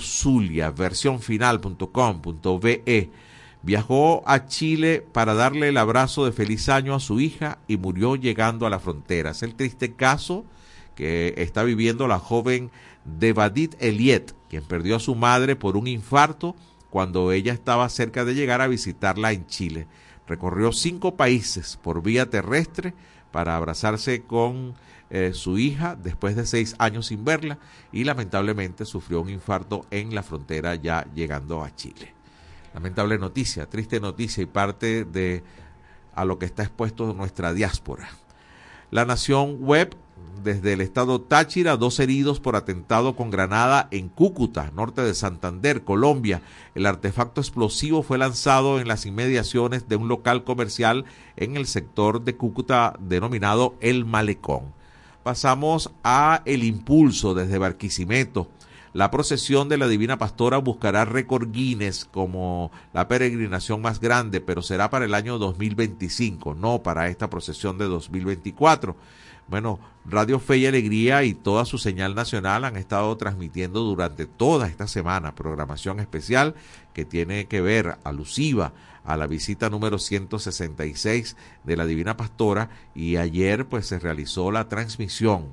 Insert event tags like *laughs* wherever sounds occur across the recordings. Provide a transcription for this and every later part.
Zulia, versiónfinal.com.be, viajó a Chile para darle el abrazo de feliz año a su hija y murió llegando a la frontera. Es el triste caso que está viviendo la joven Devadit Eliet, quien perdió a su madre por un infarto cuando ella estaba cerca de llegar a visitarla en Chile. Recorrió cinco países por vía terrestre para abrazarse con eh, su hija después de seis años sin verla y lamentablemente sufrió un infarto en la frontera ya llegando a Chile. Lamentable noticia, triste noticia y parte de a lo que está expuesto nuestra diáspora. La Nación Web desde el estado Táchira, dos heridos por atentado con granada en Cúcuta, norte de Santander, Colombia. El artefacto explosivo fue lanzado en las inmediaciones de un local comercial en el sector de Cúcuta denominado El Malecón. Pasamos a El Impulso desde Barquisimeto. La procesión de la Divina Pastora buscará récord Guinness como la peregrinación más grande, pero será para el año 2025, no para esta procesión de 2024. Bueno, Radio Fe y Alegría y toda su señal nacional han estado transmitiendo durante toda esta semana programación especial que tiene que ver alusiva a la visita número 166 de la Divina Pastora y ayer pues se realizó la transmisión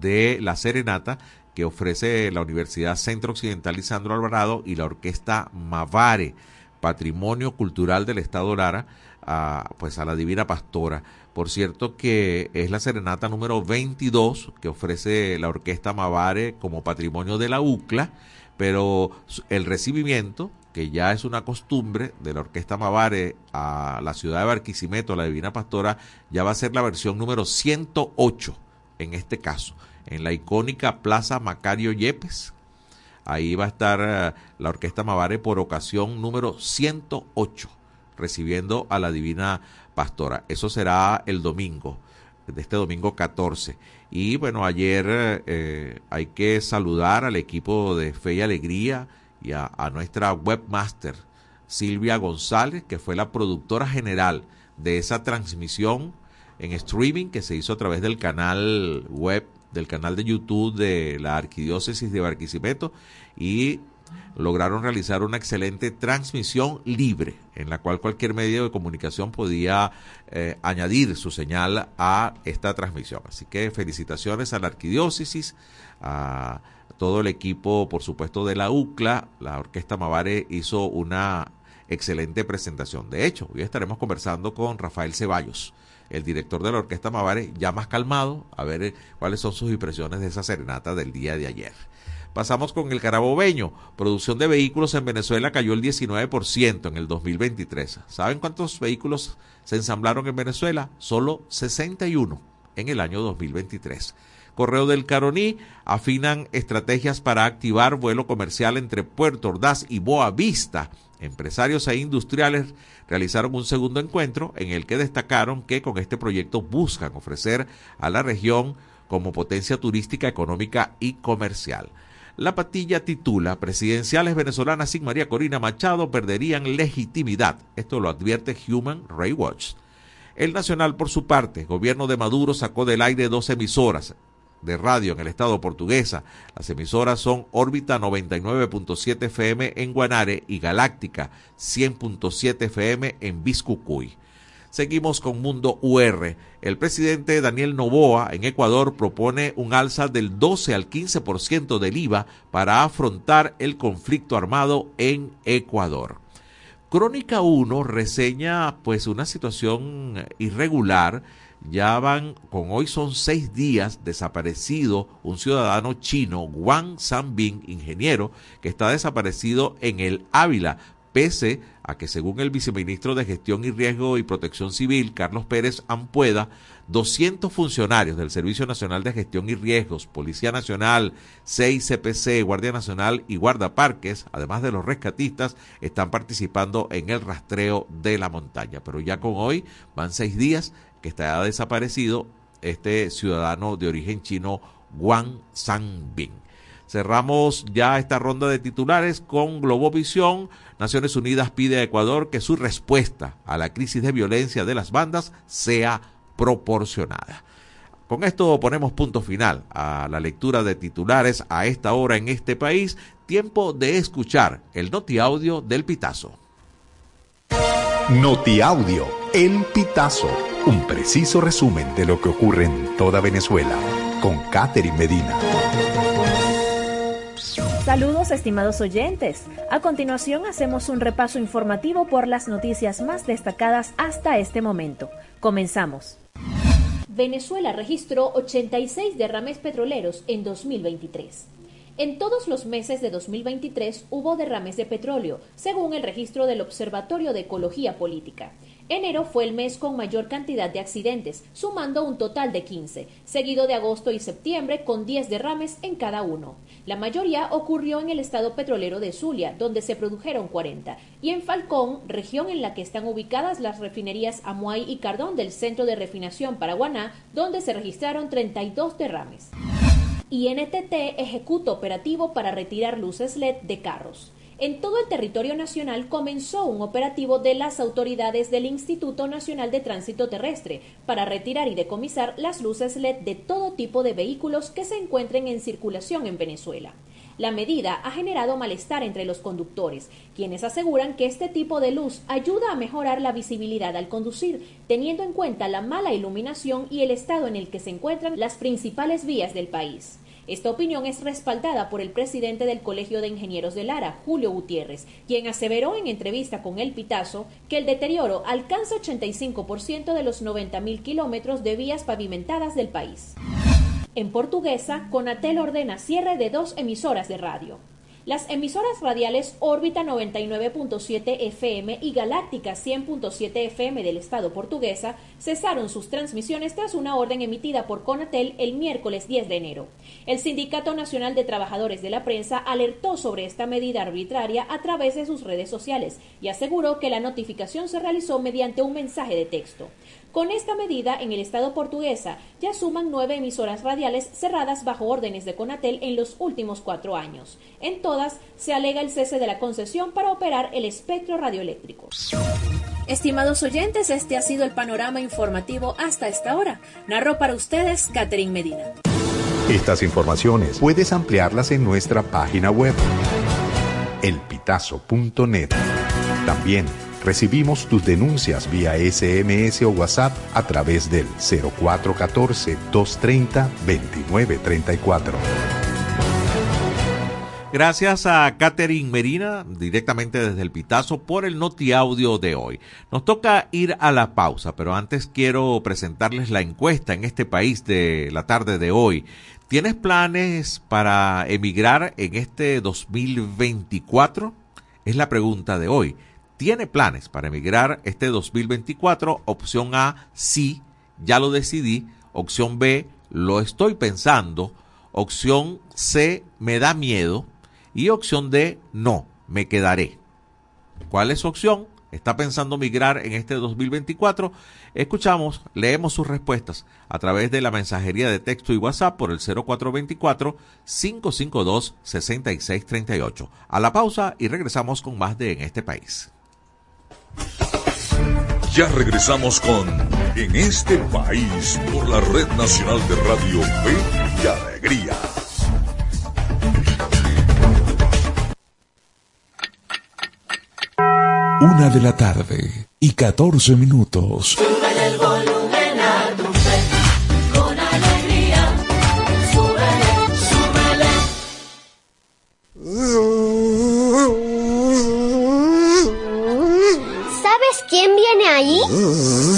de la serenata que ofrece la Universidad Centro Occidental Lisandro Alvarado y la Orquesta Mavare, Patrimonio Cultural del Estado Lara, a, pues a la Divina Pastora. Por cierto que es la serenata número 22 que ofrece la Orquesta Mavare como patrimonio de la UCLA, pero el recibimiento, que ya es una costumbre de la Orquesta Mavare a la ciudad de Barquisimeto, la Divina Pastora, ya va a ser la versión número 108 en este caso, en la icónica Plaza Macario Yepes. Ahí va a estar eh, la Orquesta Mavare por ocasión número 108, recibiendo a la Divina Pastora. Eso será el domingo, de este domingo 14. Y bueno, ayer eh, hay que saludar al equipo de Fe y Alegría y a, nuestra webmaster Silvia González, que fue la productora general de esa transmisión en streaming que se hizo a través del canal web, del canal de YouTube de la Arquidiócesis de Barquisimeto y lograron realizar una excelente transmisión libre en la cual cualquier medio de comunicación podía eh, añadir su señal a esta transmisión. Así que felicitaciones a la arquidiócesis, a todo el equipo, por supuesto, de la UCLA. La Orquesta Mavare hizo una excelente presentación. De hecho, hoy estaremos conversando con Rafael Ceballos, el director de la Orquesta Mavare, ya más calmado, a ver cuáles son sus impresiones de esa serenata del día de ayer. Pasamos con el carabobeño. Producción de vehículos en Venezuela cayó el 19% en el 2023. ¿Saben cuántos vehículos se ensamblaron en Venezuela? Solo 61 en el año 2023. Correo del Caroní afinan estrategias para activar vuelo comercial entre Puerto Ordaz y Boa Vista. Empresarios e industriales realizaron un segundo encuentro en el que destacaron que con este proyecto buscan ofrecer a la región como potencia turística, económica y comercial. La patilla titula Presidenciales venezolanas sin María Corina Machado perderían legitimidad. Esto lo advierte Human Rights Watch. El Nacional, por su parte, gobierno de Maduro sacó del aire dos emisoras de radio en el estado portuguesa. Las emisoras son Órbita 99.7 FM en Guanare y Galáctica 100.7 FM en Biscucuy. Seguimos con Mundo UR. El presidente Daniel Novoa en Ecuador propone un alza del 12 al 15% del IVA para afrontar el conflicto armado en Ecuador. Crónica 1 reseña pues una situación irregular. Ya van, con hoy son seis días desaparecido un ciudadano chino, Wang Sanbin, ingeniero, que está desaparecido en el Ávila, pese a que según el viceministro de Gestión y Riesgo y Protección Civil, Carlos Pérez Ampueda, 200 funcionarios del Servicio Nacional de Gestión y Riesgos, Policía Nacional, CICPC, Guardia Nacional y Guardaparques, además de los rescatistas, están participando en el rastreo de la montaña. Pero ya con hoy van seis días que está desaparecido este ciudadano de origen chino, Wang Sanbin. Cerramos ya esta ronda de titulares con Globovisión. Naciones Unidas pide a Ecuador que su respuesta a la crisis de violencia de las bandas sea proporcionada. Con esto ponemos punto final a la lectura de titulares a esta hora en este país. Tiempo de escuchar el noti audio del Pitazo. Noti audio, el Pitazo, un preciso resumen de lo que ocurre en toda Venezuela, con Catherine Medina. Saludos estimados oyentes. A continuación hacemos un repaso informativo por las noticias más destacadas hasta este momento. Comenzamos. Venezuela registró 86 derrames petroleros en 2023. En todos los meses de 2023 hubo derrames de petróleo, según el registro del Observatorio de Ecología Política. Enero fue el mes con mayor cantidad de accidentes, sumando un total de 15, seguido de agosto y septiembre con 10 derrames en cada uno. La mayoría ocurrió en el estado petrolero de Zulia, donde se produjeron 40, y en Falcón, región en la que están ubicadas las refinerías Amuay y Cardón del Centro de Refinación Paraguaná, donde se registraron 32 derrames. INTT ejecuta operativo para retirar luces LED de carros. En todo el territorio nacional comenzó un operativo de las autoridades del Instituto Nacional de Tránsito Terrestre para retirar y decomisar las luces LED de todo tipo de vehículos que se encuentren en circulación en Venezuela. La medida ha generado malestar entre los conductores, quienes aseguran que este tipo de luz ayuda a mejorar la visibilidad al conducir, teniendo en cuenta la mala iluminación y el estado en el que se encuentran las principales vías del país. Esta opinión es respaldada por el presidente del Colegio de Ingenieros de Lara, Julio Gutiérrez, quien aseveró en entrevista con El Pitazo que el deterioro alcanza 85% de los 90.000 kilómetros de vías pavimentadas del país. En portuguesa, Conatel ordena cierre de dos emisoras de radio. Las emisoras radiales Órbita 99.7 FM y Galáctica 100.7 FM del Estado portuguesa cesaron sus transmisiones tras una orden emitida por Conatel el miércoles 10 de enero. El Sindicato Nacional de Trabajadores de la Prensa alertó sobre esta medida arbitraria a través de sus redes sociales y aseguró que la notificación se realizó mediante un mensaje de texto. Con esta medida, en el Estado portuguesa ya suman nueve emisoras radiales cerradas bajo órdenes de Conatel en los últimos cuatro años. En todas se alega el cese de la concesión para operar el espectro radioeléctrico. Estimados oyentes, este ha sido el panorama informativo hasta esta hora. Narro para ustedes Catherine Medina. Estas informaciones puedes ampliarlas en nuestra página web elpitazo.net. También Recibimos tus denuncias vía SMS o WhatsApp a través del 0414-230-2934. Gracias a Catherine Merina, directamente desde el Pitazo, por el Noti Audio de hoy. Nos toca ir a la pausa, pero antes quiero presentarles la encuesta en este país de la tarde de hoy. ¿Tienes planes para emigrar en este 2024? Es la pregunta de hoy tiene planes para emigrar este 2024. Opción A, sí, ya lo decidí. Opción B, lo estoy pensando. Opción C, me da miedo. Y opción D, no, me quedaré. ¿Cuál es su opción? ¿Está pensando migrar en este 2024? Escuchamos, leemos sus respuestas a través de la mensajería de texto y WhatsApp por el 0424-552-6638. A la pausa y regresamos con más de En este país. Ya regresamos con En este país por la Red Nacional de Radio Fe y Alegría. Una de la tarde y 14 minutos.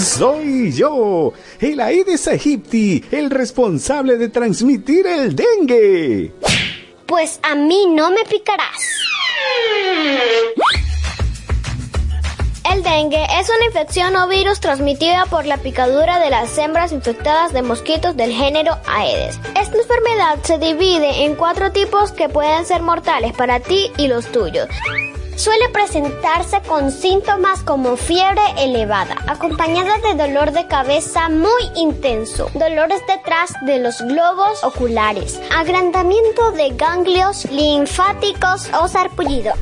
Soy yo, el Aedes aegypti, el responsable de transmitir el dengue. Pues a mí no me picarás. El dengue es una infección o virus transmitida por la picadura de las hembras infectadas de mosquitos del género Aedes. Esta enfermedad se divide en cuatro tipos que pueden ser mortales para ti y los tuyos. Suele presentarse con síntomas como fiebre elevada, acompañada de dolor de cabeza muy intenso, dolores detrás de los globos oculares, agrandamiento de ganglios linfáticos o sarpullido.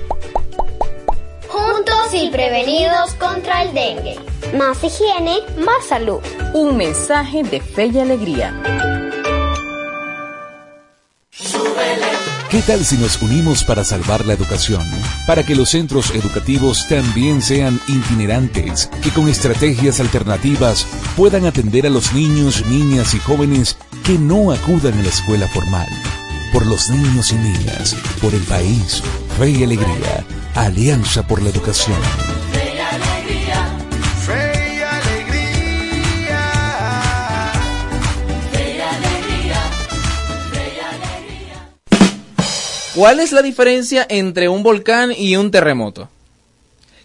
Juntos y prevenidos contra el dengue. Más higiene, más salud. Un mensaje de fe y alegría. ¿Qué tal si nos unimos para salvar la educación? Para que los centros educativos también sean itinerantes, que con estrategias alternativas puedan atender a los niños, niñas y jóvenes que no acudan a la escuela formal. Por los niños y niñas, por el país, fe y alegría, Alianza por la Educación. ¿Cuál es la diferencia entre un volcán y un terremoto?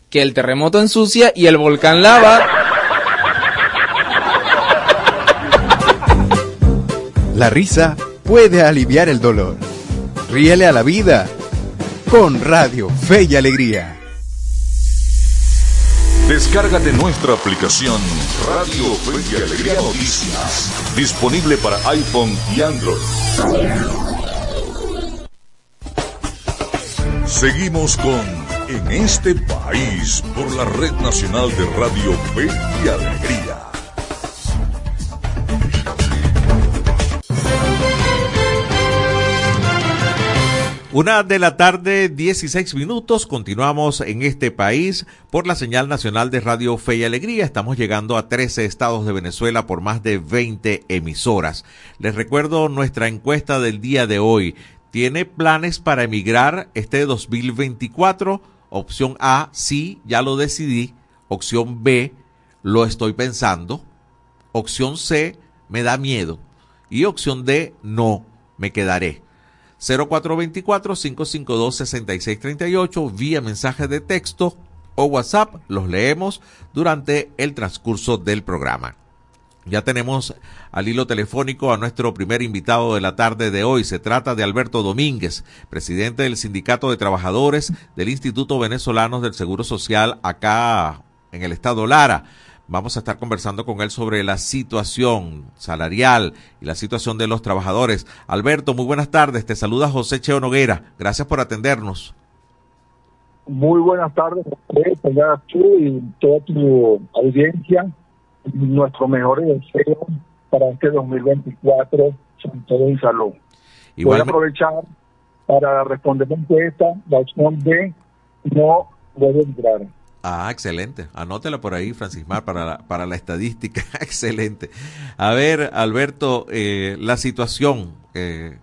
Que el terremoto ensucia y el volcán lava. La risa puede aliviar el dolor. Ríele a la vida con Radio Fe y Alegría. Descárgate nuestra aplicación Radio Fe y Alegría Noticias, disponible para iPhone y Android. Seguimos con En este país por la Red Nacional de Radio Fe y Alegría. Una de la tarde, 16 minutos. Continuamos en este país por la señal nacional de Radio Fe y Alegría. Estamos llegando a 13 estados de Venezuela por más de 20 emisoras. Les recuerdo nuestra encuesta del día de hoy. ¿Tiene planes para emigrar este 2024? Opción A, sí, ya lo decidí. Opción B, lo estoy pensando. Opción C, me da miedo. Y opción D, no, me quedaré. 0424-552-6638 vía mensaje de texto o WhatsApp. Los leemos durante el transcurso del programa. Ya tenemos al hilo telefónico a nuestro primer invitado de la tarde de hoy. Se trata de Alberto Domínguez, presidente del Sindicato de Trabajadores del Instituto Venezolano del Seguro Social acá en el estado Lara. Vamos a estar conversando con él sobre la situación salarial y la situación de los trabajadores. Alberto, muy buenas tardes. Te saluda José Cheo Noguera. Gracias por atendernos. Muy buenas tardes, José, y toda tu audiencia nuestro mejor deseo para este 2024, sobre todo en salud. Voy a aprovechar para responder la encuesta, la opción B, no puedo entrar. Ah, excelente. Anótela por ahí, Francismar, para la, para la estadística. *laughs* excelente. A ver, Alberto, eh, la situación, eh,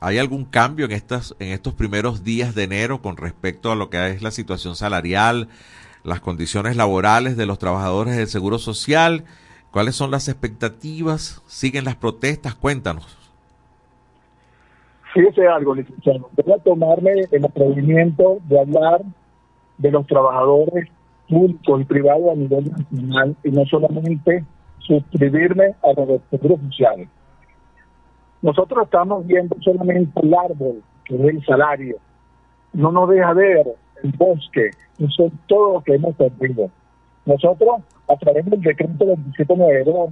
¿hay algún cambio en, estas, en estos primeros días de enero con respecto a lo que es la situación salarial, las condiciones laborales de los trabajadores del Seguro Social. ¿Cuáles son las expectativas? ¿Siguen las protestas? Cuéntanos. Fíjese algo, licenciado. Voy a tomarme el atrevimiento de hablar de los trabajadores públicos y privados a nivel nacional y no solamente suscribirme a los seguros sociales. Nosotros estamos viendo solamente el árbol, que es el salario. No nos deja ver bosque, eso es todo lo que hemos perdido. Nosotros, a través del decreto 2792,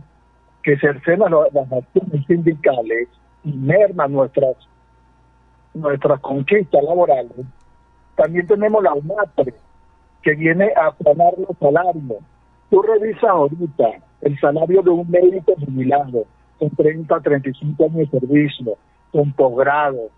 que cercena las acciones sindicales y merma nuestras, nuestras conquistas laborales, también tenemos la UNATRE, que viene a aplanar los salarios. Tú revisas ahorita el salario de un médico jubilado con 30 35 años de servicio, con posgrado,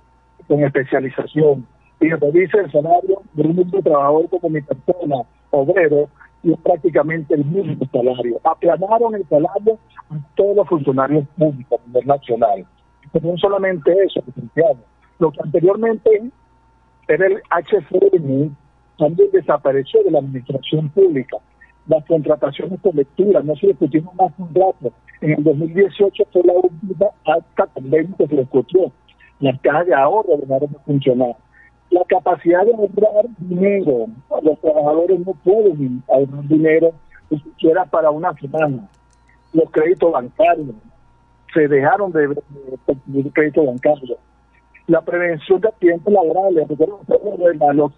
con especialización, y revisa el salario de un mismo trabajador como mi persona, obrero, y es prácticamente el mismo salario. Aplanaron el salario a todos los funcionarios públicos a nivel nacional. Pero no solamente eso, licenciado. Lo que anteriormente era el HCM, también desapareció de la administración pública. Las contrataciones colectivas, no se discutieron más contratos. En el 2018 fue la última acta convenio que se discutió. Las cajas de ahorro dejaron de funcionar la capacidad de ahorrar dinero. Los trabajadores no pueden ahorrar dinero ni siquiera para una semana. Los créditos bancarios se dejaron de conseguir crédito bancario. La prevención de accidentes laborales, los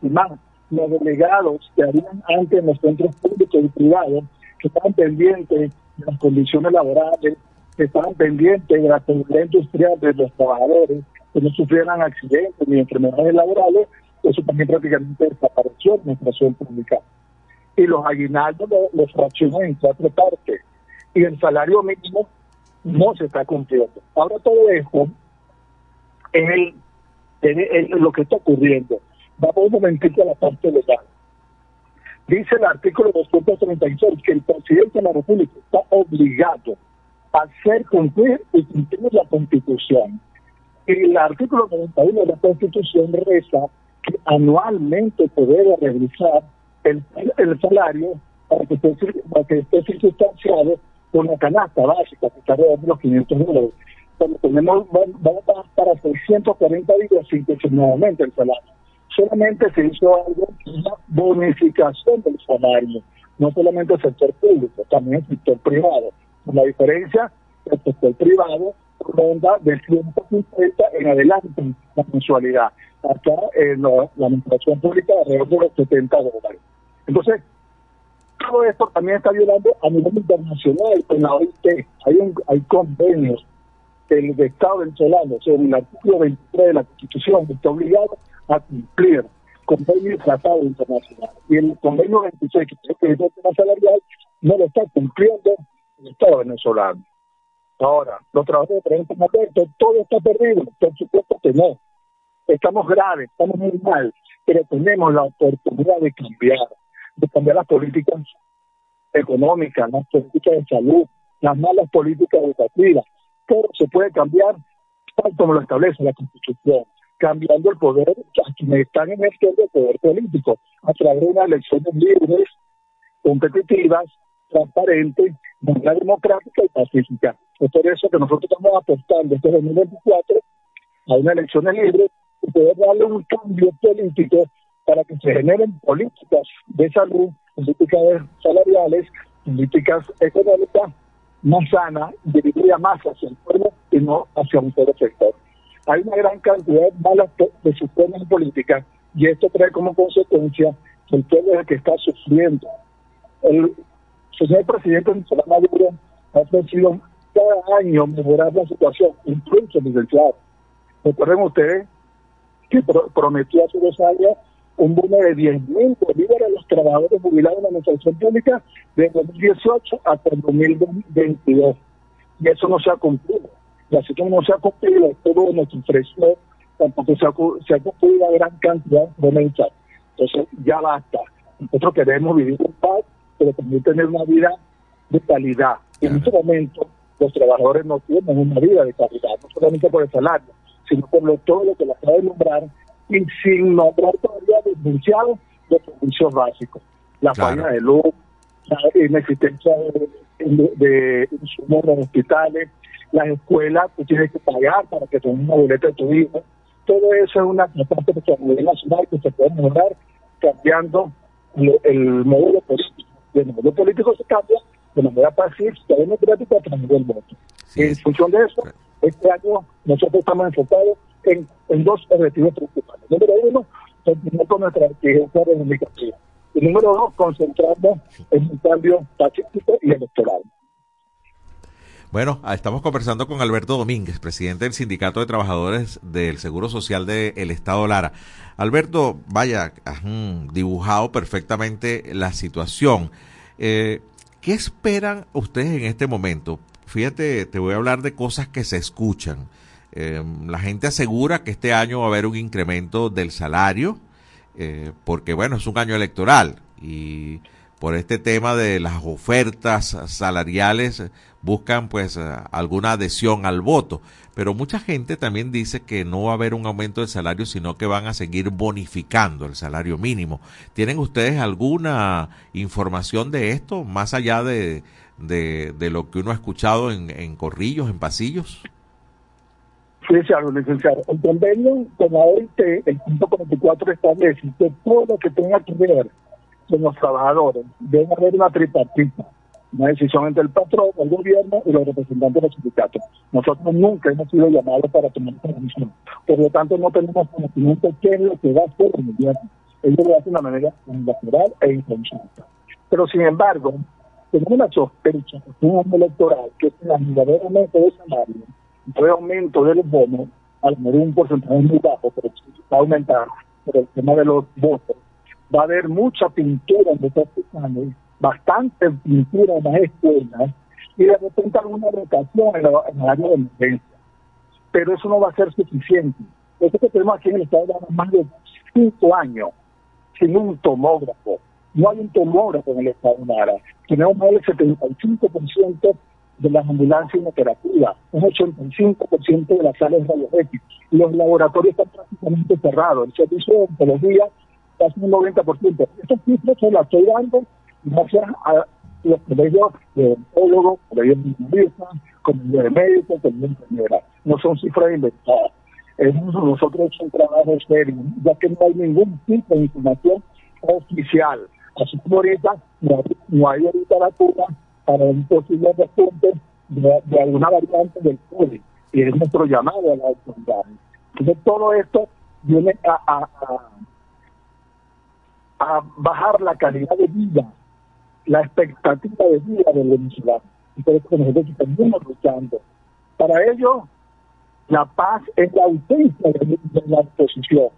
los delegados que habían antes en los centros públicos y privados, que estaban pendientes de las condiciones laborales, que estaban pendientes de la seguridad industrial de los trabajadores, que no sufrieran accidentes ni enfermedades laborales, eso también prácticamente desapareció la administración pública. Y los aguinaldos los fraccionó en cuatro partes. Y el salario mínimo no se está cumpliendo. Ahora todo esto es, el, lo que está ocurriendo. Vamos un momentito a la parte legal. Dice el artículo 236 que el presidente de la República está obligado a hacer cumplir y cumplir la Constitución. El artículo 91 de la Constitución reza que anualmente puede revisar el, el salario para que, esté, para que esté circunstanciado con la canasta básica que está de los 500 dólares. Cuando tenemos, vamos para 640 días sin que nuevamente el salario. Solamente se hizo algo, una bonificación del salario, no solamente el sector público, también el sector privado. La diferencia, el sector privado ronda de 150 en adelante la mensualidad. Acá en la, administración pública alrededor de los 70 dólares. Entonces, todo esto también está violando a nivel internacional con la OIT. Hay, un, hay convenios del Estado venezolano, según el artículo 23 de la Constitución, que está obligado a cumplir convenio y tratado internacional. Y el convenio 26, que es el tema salarial, no lo está cumpliendo el Estado venezolano. Ahora, los trabajadores de preguntan abiertos, todo está perdido, por supuesto que no. Estamos graves, estamos muy mal, pero tenemos la oportunidad de cambiar, de cambiar las políticas económicas, las políticas de salud, las malas políticas educativas. Todo se puede cambiar tal como lo establece la Constitución, cambiando el poder a quienes están ejerciendo el poder político a través de unas elecciones libres, competitivas, transparentes, de manera democrática y pacífica. Es por eso que nosotros estamos apostando este 2024 a una elección libre y poder darle un cambio político para que se generen políticas de salud, políticas salariales, políticas económicas más sanas, dirigidas más hacia el pueblo y no hacia un solo sector. Hay una gran cantidad de malas decisiones políticas y esto trae como consecuencia que el pueblo es el que está sufriendo. El señor presidente Nicolás Maduro ha ofrecido cada año mejorar la situación, incluso licenciado. Recuerden ustedes que prometió hace dos años un bono de 10 mil bolívares a los trabajadores jubilados en la administración pública de 2018 hasta el 2022. Y eso no se ha cumplido. La situación no se ha cumplido, todo nuestro ofreció, tampoco se ha, se ha cumplido una gran cantidad de mensajes. Entonces, ya basta. Nosotros queremos vivir en paz, pero también tener una vida de calidad. En este momento, los trabajadores no tienen una vida de calidad, no solamente por el salario, sino por todo lo que les acaba de nombrar, y sin nombrar todavía denunciados de servicios básicos. La falla de luz, la inexistencia de, de, insumos en hospitales, las escuelas que tienes que pagar para que tengas una boleta de tu hijo. Todo eso es una catástrofe a nivel nacional que se puede mejorar cambiando el, modelo político. El modelo político se cambia de manera pacífica, democrática, a través del voto. en función de eso, este año nosotros estamos enfocados en, en dos objetivos principales. Número uno, continuar con nuestra exigencia reivindicativa. Y número dos, concentrarnos en un cambio pacífico y electoral. Bueno, ah, estamos conversando con Alberto Domínguez, presidente del Sindicato de Trabajadores del Seguro Social del Estado Lara. Alberto, vaya, has dibujado perfectamente la situación. Eh, ¿Qué esperan ustedes en este momento? Fíjate, te voy a hablar de cosas que se escuchan. Eh, la gente asegura que este año va a haber un incremento del salario, eh, porque bueno, es un año electoral y por este tema de las ofertas salariales buscan pues alguna adhesión al voto. Pero mucha gente también dice que no va a haber un aumento del salario, sino que van a seguir bonificando el salario mínimo. ¿Tienen ustedes alguna información de esto, más allá de, de, lo que uno ha escuchado en, en corrillos, en pasillos? Sí, señor licenciado. El convenio con la OIT, el punto 44 establece que todo lo que tenga que ver con los trabajadores debe haber una tripartita una decisión entre el patrón, el gobierno y los representantes de los sindicatos. Nosotros nunca hemos sido llamados para tomar esta decisión. Por lo tanto, no tenemos conocimiento de qué es lo que va a hacer el gobierno. Ellos lo hacen de manera unilateral e inconsulta. Pero, sin embargo, tenemos una sospecha que un año electoral que es el verdaderamente de salario, un aumento de los bonos, al menos un porcentaje muy bajo, pero va a aumentar, por el tema de los votos, va a haber mucha pintura en los hospitales, bastante pintura en las escuelas y de repente alguna rotación en, en el área de emergencia. Pero eso no va a ser suficiente. Eso que tenemos aquí en el estado de más de cinco años sin un tomógrafo. No hay un tomógrafo en el estado de Lara. Tenemos más del 75% de las ambulancias inoperativas, un 85% de las salas radiológicas. Los laboratorios están prácticamente cerrados. El servicio de oncología casi un 90%. Estos cifras se las dando gracias los colegios de colegios de colegios de médicos, colegios de. No son cifras inventadas. nosotros es un trabajo ya que no hay ningún tipo de información oficial. Así como ahorita no hay, ahorita para un posible repunte de, de, alguna variante del COVID. Y es nuestro llamado a la autoridad. Entonces todo esto viene a, a bajar la calidad de vida, la expectativa de vida del venezolano. Y por eso nosotros estamos luchando. Para ello, la paz es la ausencia de, de la oposición.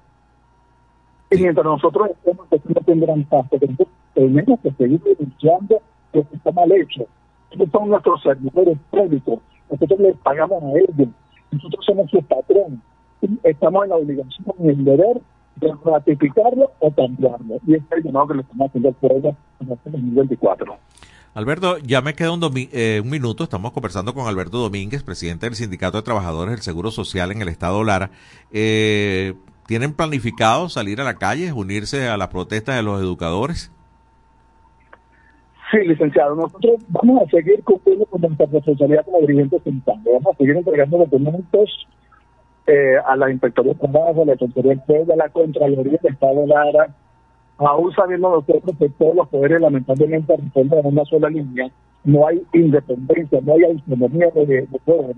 Y mientras nosotros estemos no tendrán paz, porque tenemos que seguir denunciando lo que está mal hecho. Estos son nuestros servidores públicos, nosotros les pagamos a ellos, nosotros somos sus patrones. Y estamos en la obligación y el deber de ratificarlo o cambiarlo. Y este es el llamado que le estamos haciendo al pueblo en este 2024. Alberto, ya me queda un, eh, un, minuto. Estamos conversando con Alberto Domínguez, presidente del Sindicato de Trabajadores del Seguro Social en el Estado Lara. Eh, ¿Tienen planificado salir a la calle, unirse a la protesta de los educadores? Sí, licenciado. Nosotros vamos a seguir cumpliendo con nuestra responsabilidad como dirigentes sindicales. Vamos a seguir entregando documentos eh, a la Inspectoría de Trabajo, a la Inspectoría a la Contraloría del Estado Lara, aún sabiendo nosotros que todos los poderes lamentablemente responden en una sola línea, no hay independencia, no hay autonomía de, de poderes.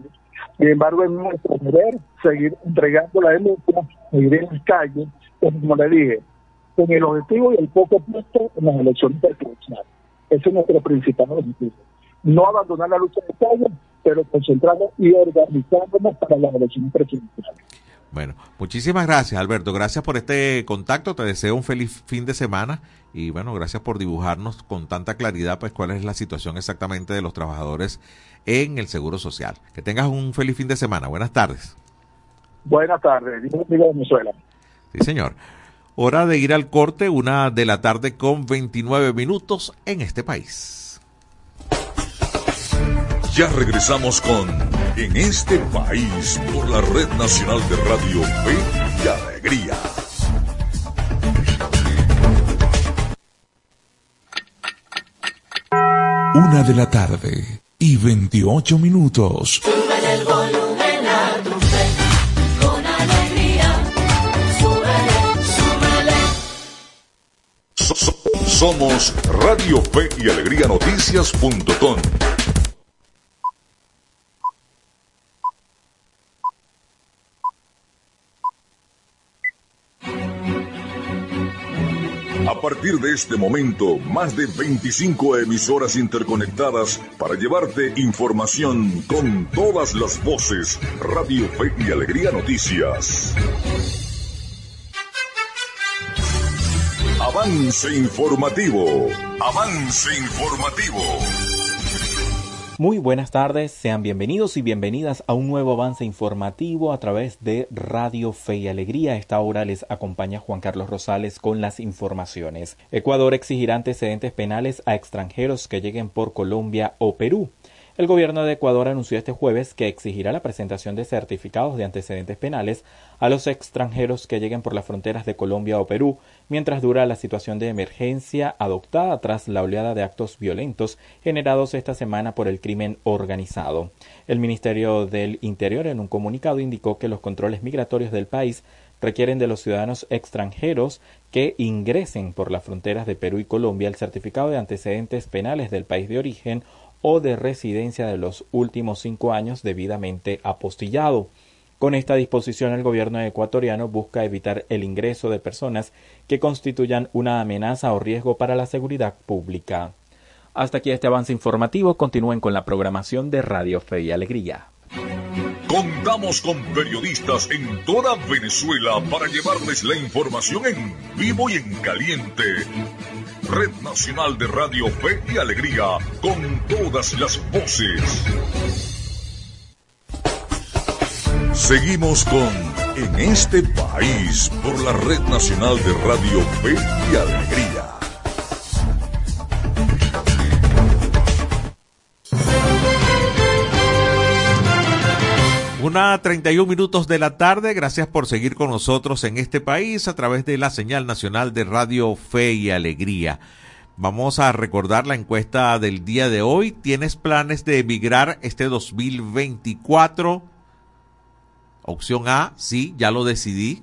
Sin embargo, es nuestro deber seguir entregando la denuncia, seguir en las calles, como le dije, con el objetivo y el foco puesto en las elecciones presidenciales. Ese es nuestro principal objetivo. No abandonar la lucha de calle, pero concentrarnos y organizarnos para las elecciones presidenciales. Bueno, muchísimas gracias Alberto, gracias por este contacto, te deseo un feliz fin de semana y bueno, gracias por dibujarnos con tanta claridad pues cuál es la situación exactamente de los trabajadores en el Seguro Social. Que tengas un feliz fin de semana, buenas tardes. Buenas tardes, digo Venezuela. Sí, señor. Hora de ir al corte, una de la tarde con 29 minutos en este país. Ya regresamos con En este país por la Red Nacional de Radio Fe y Alegría. Una de la tarde y 28 minutos. Sube el volumen a tu fe, con alegría. Súbele, súbele. So- so- somos Radio Fe y Alegría Noticias.com. A partir de este momento, más de 25 emisoras interconectadas para llevarte información con todas las voces. Radio Fe y Alegría Noticias. Avance informativo. Avance informativo. Muy buenas tardes, sean bienvenidos y bienvenidas a un nuevo avance informativo a través de Radio Fe y Alegría. A esta hora les acompaña Juan Carlos Rosales con las informaciones. Ecuador exigirá antecedentes penales a extranjeros que lleguen por Colombia o Perú. El gobierno de Ecuador anunció este jueves que exigirá la presentación de certificados de antecedentes penales a los extranjeros que lleguen por las fronteras de Colombia o Perú mientras dura la situación de emergencia adoptada tras la oleada de actos violentos generados esta semana por el crimen organizado. El Ministerio del Interior en un comunicado indicó que los controles migratorios del país requieren de los ciudadanos extranjeros que ingresen por las fronteras de Perú y Colombia el certificado de antecedentes penales del país de origen o de residencia de los últimos cinco años debidamente apostillado. Con esta disposición el gobierno ecuatoriano busca evitar el ingreso de personas que constituyan una amenaza o riesgo para la seguridad pública. Hasta aquí este avance informativo. Continúen con la programación de Radio Fe y Alegría. Contamos con periodistas en toda Venezuela para llevarles la información en vivo y en caliente. Red Nacional de Radio Fe y Alegría, con todas las voces. Seguimos con En este país por la Red Nacional de Radio Fe y Alegría. Una 31 minutos de la tarde, gracias por seguir con nosotros en este país a través de la señal nacional de Radio Fe y Alegría. Vamos a recordar la encuesta del día de hoy. ¿Tienes planes de emigrar este 2024? Opción A, sí, ya lo decidí.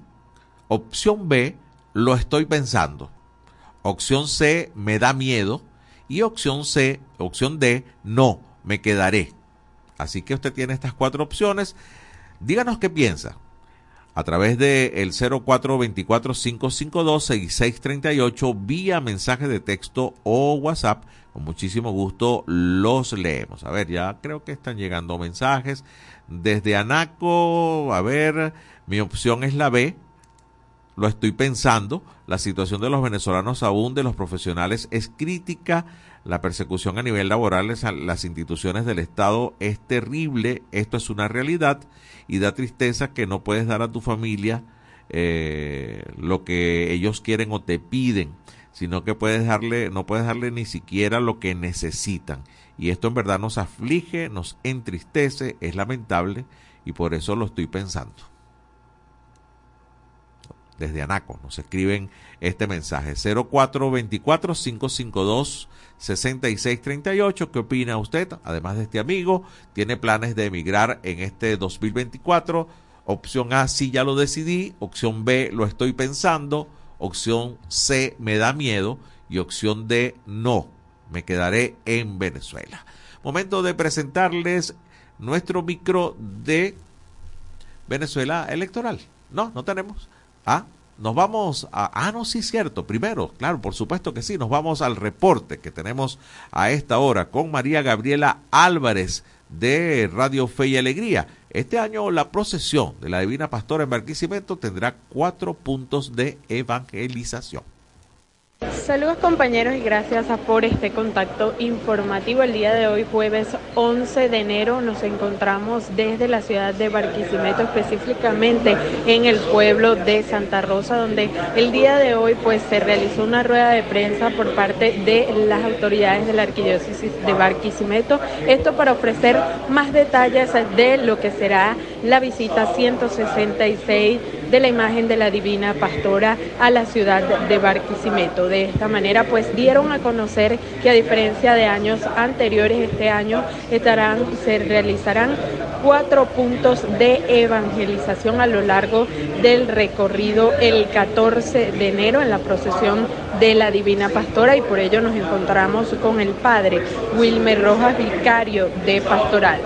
Opción B, lo estoy pensando. Opción C, me da miedo. Y opción C, opción D, no, me quedaré. Así que usted tiene estas cuatro opciones. Díganos qué piensa. A través de el 0424-552-6638 vía mensaje de texto o WhatsApp. Con muchísimo gusto los leemos. A ver, ya creo que están llegando mensajes. Desde Anaco, a ver, mi opción es la B. Lo estoy pensando. La situación de los venezolanos aún de los profesionales es crítica la persecución a nivel laboral en las instituciones del Estado es terrible, esto es una realidad y da tristeza que no puedes dar a tu familia eh, lo que ellos quieren o te piden, sino que puedes darle, no puedes darle ni siquiera lo que necesitan. Y esto en verdad nos aflige, nos entristece, es lamentable y por eso lo estoy pensando. Desde Anaco nos escriben este mensaje 0424 552 6638. ¿Qué opina usted? Además de este amigo, ¿tiene planes de emigrar en este 2024? Opción A, sí, ya lo decidí. Opción B, lo estoy pensando. Opción C, me da miedo. Y opción D, no, me quedaré en Venezuela. Momento de presentarles nuestro micro de Venezuela electoral. No, no tenemos. Ah, nos vamos a... Ah, no, sí, cierto. Primero, claro, por supuesto que sí. Nos vamos al reporte que tenemos a esta hora con María Gabriela Álvarez de Radio Fe y Alegría. Este año la procesión de la Divina Pastora en Barquisimeto tendrá cuatro puntos de evangelización. Saludos compañeros y gracias por este contacto informativo. El día de hoy, jueves 11 de enero, nos encontramos desde la ciudad de Barquisimeto, específicamente en el pueblo de Santa Rosa, donde el día de hoy pues se realizó una rueda de prensa por parte de las autoridades de la arquidiócesis de Barquisimeto. Esto para ofrecer más detalles de lo que será la visita 166 de la imagen de la Divina Pastora a la ciudad de Barquisimeto. De esta manera, pues dieron a conocer que a diferencia de años anteriores, este año estarán, se realizarán cuatro puntos de evangelización a lo largo del recorrido el 14 de enero en la procesión de la Divina Pastora y por ello nos encontramos con el padre Wilmer Rojas, vicario de Pastoral.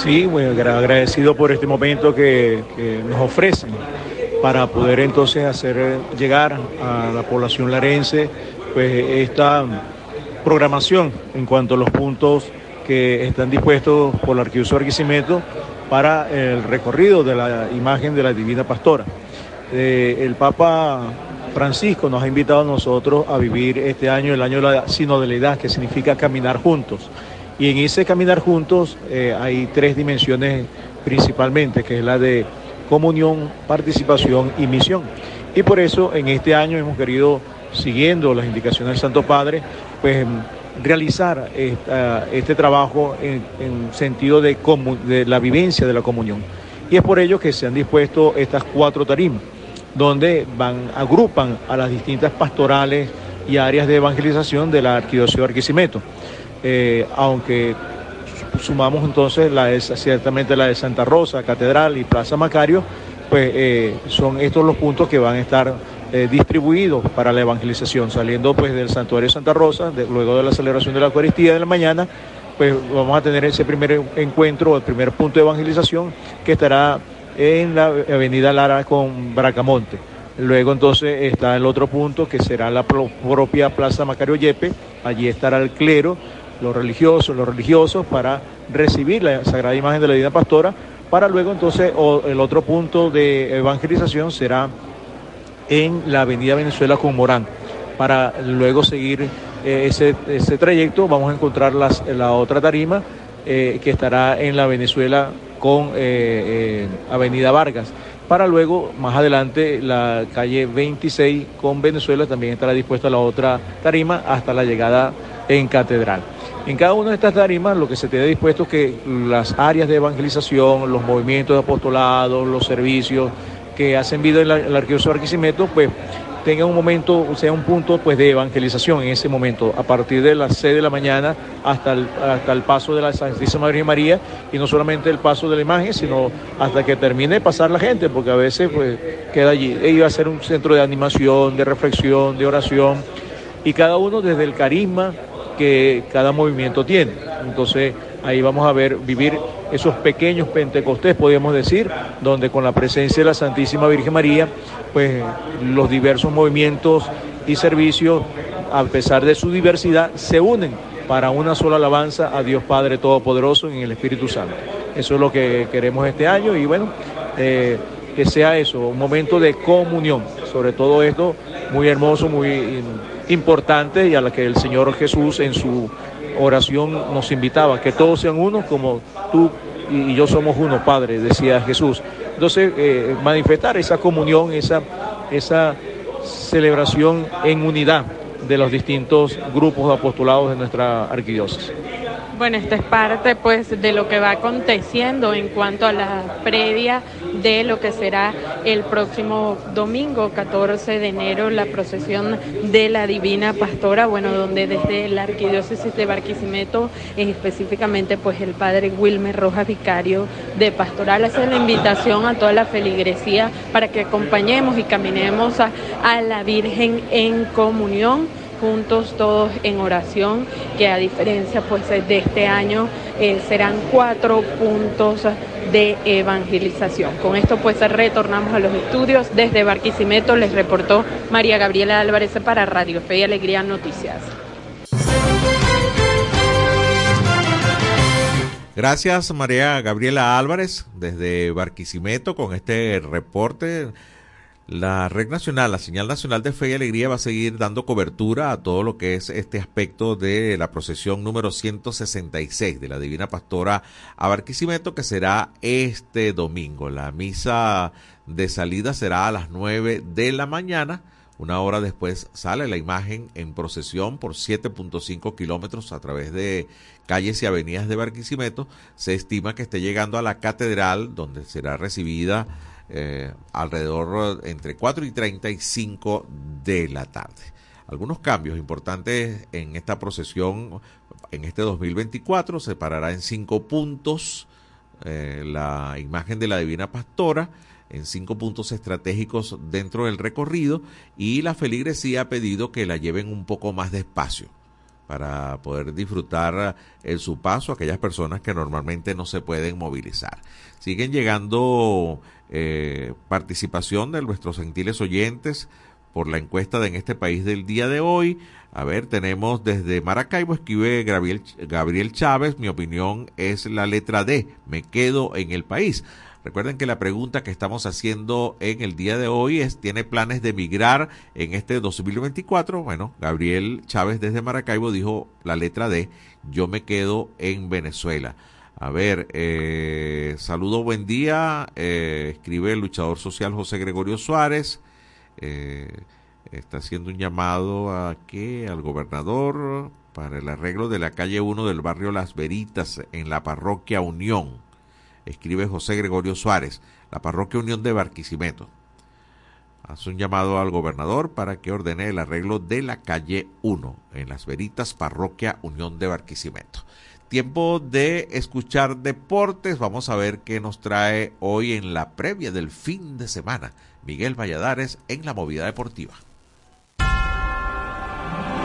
Sí, muy agradecido por este momento que, nos ofrecen para poder entonces hacer llegar a la población larense pues esta programación en cuanto a los puntos que están dispuestos por la Arquidiócesis Barquisimeto para el recorrido de la imagen de la Divina Pastora. Eh, el Papa Francisco nos ha invitado a nosotros a vivir este año, el año de la sinodalidad, que significa caminar juntos. Y en ese caminar juntos eh, hay tres dimensiones principalmente, que es la de comunión, participación y misión. Y por eso en este año hemos querido, siguiendo las indicaciones del Santo Padre, pues realizar esta- este trabajo en, en sentido de la vivencia de la comunión. Y es por ello que se han dispuesto estas cuatro tarimas, donde van, agrupan a las distintas pastorales y áreas de evangelización de la Arquidiócesis de Barquisimeto. Eh, aunque sumamos entonces la de- ciertamente la de Santa Rosa, Catedral y Plaza Macario, pues eh, son estos los puntos que van a estar eh, distribuidos para la evangelización, saliendo pues del Santuario de Santa Rosa, luego de la celebración de la Eucaristía de la mañana, pues vamos a tener ese primer encuentro, el primer punto de evangelización que estará en la avenida Lara con Bracamonte. Luego entonces está el otro punto que será la pro- propia Plaza Macario Yepe, allí estará el clero los religiosos, los religiosos para recibir la Sagrada Imagen de la Divina Pastora, para luego entonces el otro punto de evangelización será en la Avenida Venezuela con Morán. Para luego seguir eh, ese, ese trayecto vamos a encontrar las- la otra tarima eh, que estará en la Venezuela con eh, Avenida Vargas. Para luego, más adelante, la calle 26 con Venezuela también estará dispuesta la otra tarima hasta la llegada en Catedral. En cada una de estas tarimas lo que se tiene dispuesto es que las áreas de evangelización, los movimientos de apostolado, los servicios que hacen vida en la, en arquidiócesis de Barquisimeto, pues tengan un momento, sea un punto pues de evangelización en ese momento, a partir de las 6 de la mañana hasta el, hasta el paso de la Santísima Virgen María, y no solamente el paso de la imagen, sino hasta que termine de pasar la gente, porque a veces pues queda allí. E Iba a ser un centro de animación, de reflexión, de oración, y cada uno desde el carisma que cada movimiento tiene. Entonces ahí vamos a ver vivir esos pequeños pentecostés, podríamos decir, donde con la presencia de la Santísima Virgen María, pues los diversos movimientos y servicios, a pesar de su diversidad, se unen para una sola alabanza a Dios Padre Todopoderoso en el Espíritu Santo. Eso es lo que queremos este año y bueno, eh, que sea eso, un momento de comunión, sobre todo esto muy hermoso, muy importante y a la que el Señor Jesús en su oración nos invitaba, que todos sean uno como tú y yo somos uno, Padre, decía Jesús. Entonces, eh, manifestar esa comunión, esa, esa celebración en unidad de los distintos grupos de apostolados de nuestra arquidiócesis. Bueno, esta es parte pues de lo que va aconteciendo en cuanto a la previa de lo que será el próximo domingo 14 de enero la procesión de la Divina Pastora, bueno, donde desde la Arquidiócesis de Barquisimeto, eh, específicamente pues el padre Wilmer Rojas Vicario de Pastoral hace la invitación a toda la feligresía para que acompañemos y caminemos a, a la Virgen en comunión juntos todos en oración, que a diferencia pues de este año eh, serán cuatro puntos de evangelización. Con esto pues retornamos a los estudios. Desde Barquisimeto les reportó María Gabriela Álvarez para Radio Fe y Alegría Noticias. Gracias María Gabriela Álvarez desde Barquisimeto con este reporte. La Red Nacional, la Señal Nacional de Fe y Alegría va a seguir dando cobertura a todo lo que es este aspecto de la procesión número 166 de la Divina Pastora a Barquisimeto que será este domingo. La misa de salida será a las 9 de la mañana. Una hora después sale la imagen en procesión por 7.5 kilómetros a través de calles y avenidas de Barquisimeto. Se estima que esté llegando a la catedral donde será recibida eh, alrededor entre 4 y 35 de la tarde. Algunos cambios importantes en esta procesión en este 2024 se parará en cinco puntos eh, la imagen de la Divina Pastora en cinco puntos estratégicos dentro del recorrido y la feligresía ha pedido que la lleven un poco más despacio para poder disfrutar en su paso aquellas personas que normalmente no se pueden movilizar. Siguen llegando eh, participación de nuestros gentiles oyentes por la encuesta de en este país del día de hoy. A ver, tenemos desde Maracaibo, escribe Gabriel, Gabriel Chávez, mi opinión es la letra D, me quedo en el país. Recuerden que la pregunta que estamos haciendo en el día de hoy es, ¿tiene planes de emigrar en este 2024? Bueno, Gabriel Chávez desde Maracaibo dijo la letra D, yo me quedo en Venezuela. A ver, eh, saludo, buen día, eh, escribe el luchador social José Gregorio Suárez. Eh, está haciendo un llamado a que al gobernador para el arreglo de la calle 1 del barrio Las Veritas en la parroquia Unión escribe José Gregorio Suárez, la parroquia Unión de Barquisimeto. Hace un llamado al gobernador para que ordene el arreglo de la calle 1 en Las Veritas, parroquia Unión de Barquisimeto. Tiempo de escuchar deportes. Vamos a ver qué nos trae hoy en la previa del fin de semana. Miguel Valladares en la movida deportiva.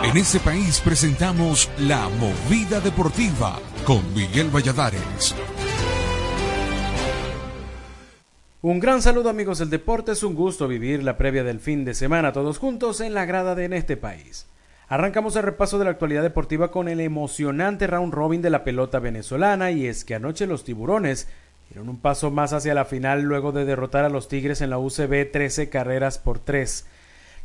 En este país presentamos La Movida Deportiva con Miguel Valladares. Un gran saludo amigos del deporte, es un gusto vivir la previa del fin de semana todos juntos en la grada de En este país. Arrancamos el repaso de la actualidad deportiva con el emocionante round robin de la pelota venezolana y es que anoche los tiburones dieron un paso más hacia la final luego de derrotar a los Tigres en la UCB 13 carreras por 3.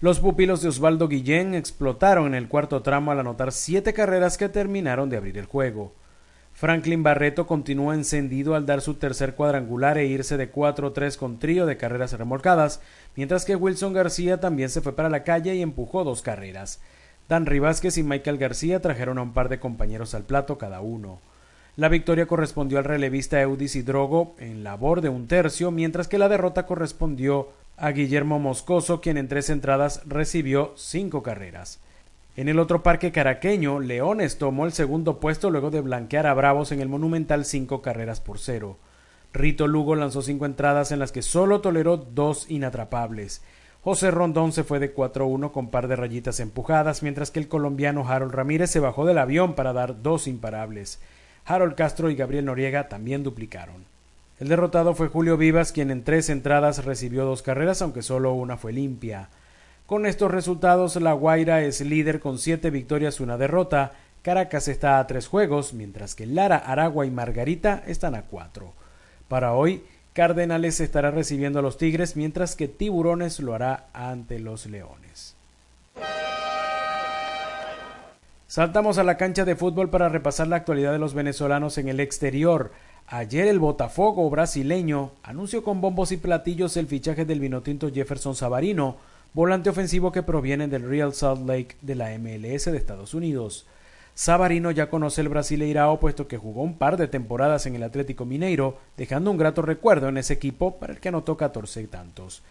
Los pupilos de Osvaldo Guillén explotaron en el cuarto tramo al anotar siete carreras que terminaron de abrir el juego. Franklin Barreto continúa encendido al dar su tercer cuadrangular e irse de 4-3 con trío de carreras remolcadas, mientras que Wilson García también se fue para la calle y empujó dos carreras. Dan Rivásquez y Michael García trajeron a un par de compañeros al plato cada uno. La victoria correspondió al relevista Eudis Hidrogo en labor de un tercio, mientras que la derrota correspondió a Guillermo Moscoso, quien en tres entradas recibió cinco carreras. En el otro parque caraqueño, Leones tomó el segundo puesto luego de blanquear a Bravos en el Monumental cinco carreras por cero. Rito Lugo lanzó cinco entradas en las que solo toleró dos inatrapables. José Rondón se fue de 4-1 con par de rayitas empujadas, mientras que el colombiano Harold Ramírez se bajó del avión para dar dos imparables. Harold Castro y Gabriel Noriega también duplicaron. El derrotado fue Julio Vivas, quien en tres entradas recibió dos carreras, aunque solo una fue limpia. Con estos resultados, La Guaira es líder con siete victorias y una derrota. Caracas está a tres juegos, mientras que Lara, Aragua y Margarita están a cuatro. Para hoy, Cardenales estará recibiendo a los Tigres, mientras que Tiburones lo hará ante los Leones. Saltamos a la cancha de fútbol para repasar la actualidad de los venezolanos en el exterior. Ayer el Botafogo brasileño anunció con bombos y platillos el fichaje del vinotinto Jefferson Savarino, volante ofensivo que proviene del Real Salt Lake de la MLS de Estados Unidos. Savarino ya conoce el Brasileirao puesto que jugó un par de temporadas en el Atlético Mineiro, dejando un grato recuerdo en ese equipo para el que anotó 14 tantos.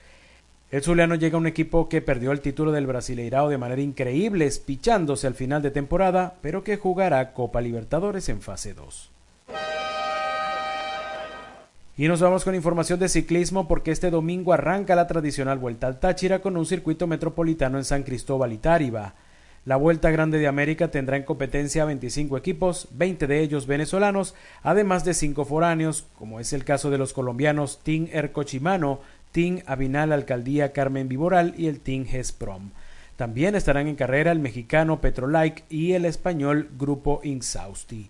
El Zuliano llega a un equipo que perdió el título del Brasileirao de manera increíble, espichándose al final de temporada, pero que jugará Copa Libertadores en fase 2. Y nos vamos con información de ciclismo porque este domingo arranca la tradicional Vuelta al Táchira con un circuito metropolitano en San Cristóbal y Táriba. La Vuelta Grande de América tendrá en competencia 25 equipos, 20 de ellos venezolanos, además de 5 foráneos, como es el caso de los colombianos Team Ercochimano, Team Abinal Alcaldía Carmen Viboral y el Team Gesprom. También estarán en carrera el mexicano Petrolike y el español Grupo Insausti.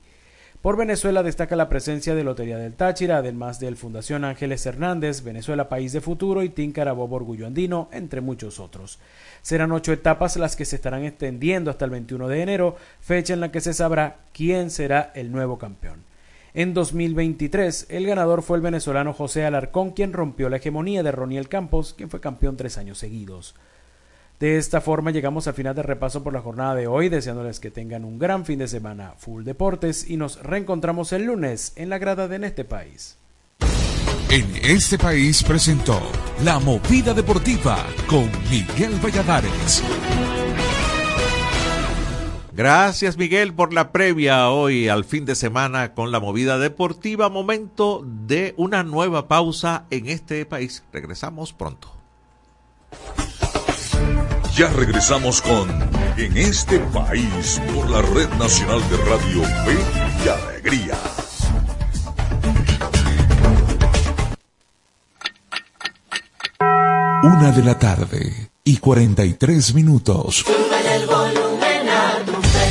Por Venezuela destaca la presencia de Lotería del Táchira, además del Fundación Ángeles Hernández, Venezuela País de Futuro y Team Orgullo Andino, entre muchos otros. Serán ocho etapas las que se estarán extendiendo hasta el 21 de enero, fecha en la que se sabrá quién será el nuevo campeón. En 2023, el ganador fue el venezolano José Alarcón, quien rompió la hegemonía de Roniel Campos, quien fue campeón tres años seguidos. De esta forma llegamos al final del repaso por la jornada de hoy, deseándoles que tengan un gran fin de semana full deportes y nos reencontramos el lunes en la grada de En este país. En este país presentó La Movida Deportiva con Miguel Valladares. Gracias Miguel por la previa hoy al fin de semana con la movida deportiva. Momento de una nueva pausa en este país. Regresamos pronto. Ya regresamos con En este país por la Red Nacional de Radio Fe y Alegría. Una de la tarde y 43 minutos. Súbele el volumen a tu fe,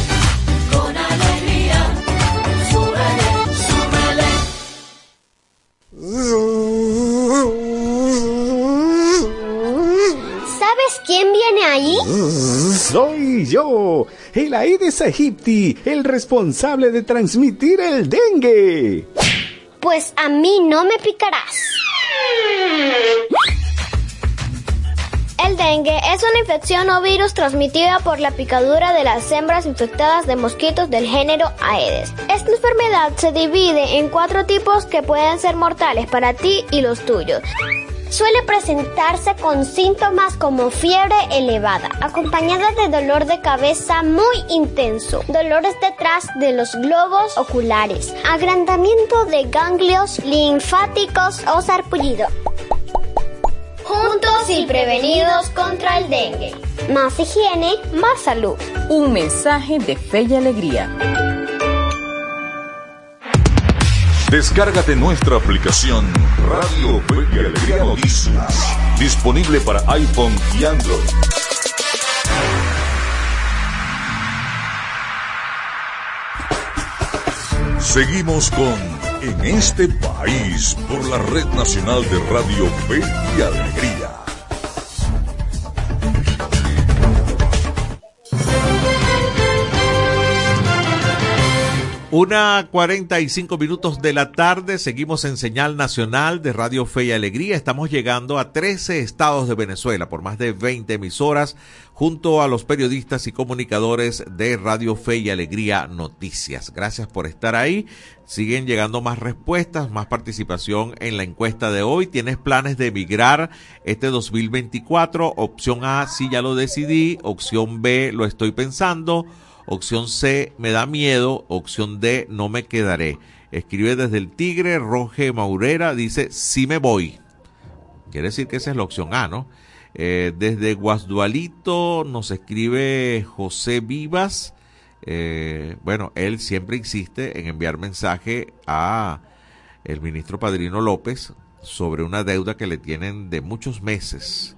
con alegría. Súbele, súbele. Quién viene ahí? Soy yo, el Aedes aegypti, el responsable de transmitir el dengue. Pues a mí no me picarás. El dengue es una infección o virus transmitida por la picadura de las hembras infectadas de mosquitos del género Aedes. Esta enfermedad se divide en cuatro tipos que pueden ser mortales para ti y los tuyos. Suele presentarse con síntomas como fiebre elevada, acompañada de dolor de cabeza muy intenso, dolores detrás de los globos oculares, agrandamiento de ganglios linfáticos o sarpullido. Juntos y prevenidos contra el dengue. Más higiene, más salud. Un mensaje de fe y alegría. Descárgate nuestra aplicación Radio Fe y Alegría Noticias, disponible para iPhone y Android. Seguimos con En este país por la Red Nacional de Radio Fe y Alegría. Una 45 minutos de la tarde, seguimos en señal nacional de Radio Fe y Alegría. Estamos llegando a 13 estados de Venezuela por más de 20 emisoras, junto a los periodistas y comunicadores de Radio Fe y Alegría Noticias. Gracias por estar ahí. Siguen llegando más respuestas, más participación en la encuesta de hoy. ¿Tienes planes de emigrar este 2024? Opción A, sí ya lo decidí. Opción B, lo estoy pensando. Opción C, me da miedo. Opción D, no me quedaré. Escribe desde el Tigre, Roge Maurera, dice, sí me voy. Quiere decir que esa es la opción A, ¿no? Eh, desde Guasdualito nos escribe José Vivas. Eh, bueno, él siempre insiste en enviar mensaje a el ministro Padrino López sobre una deuda que le tienen de muchos meses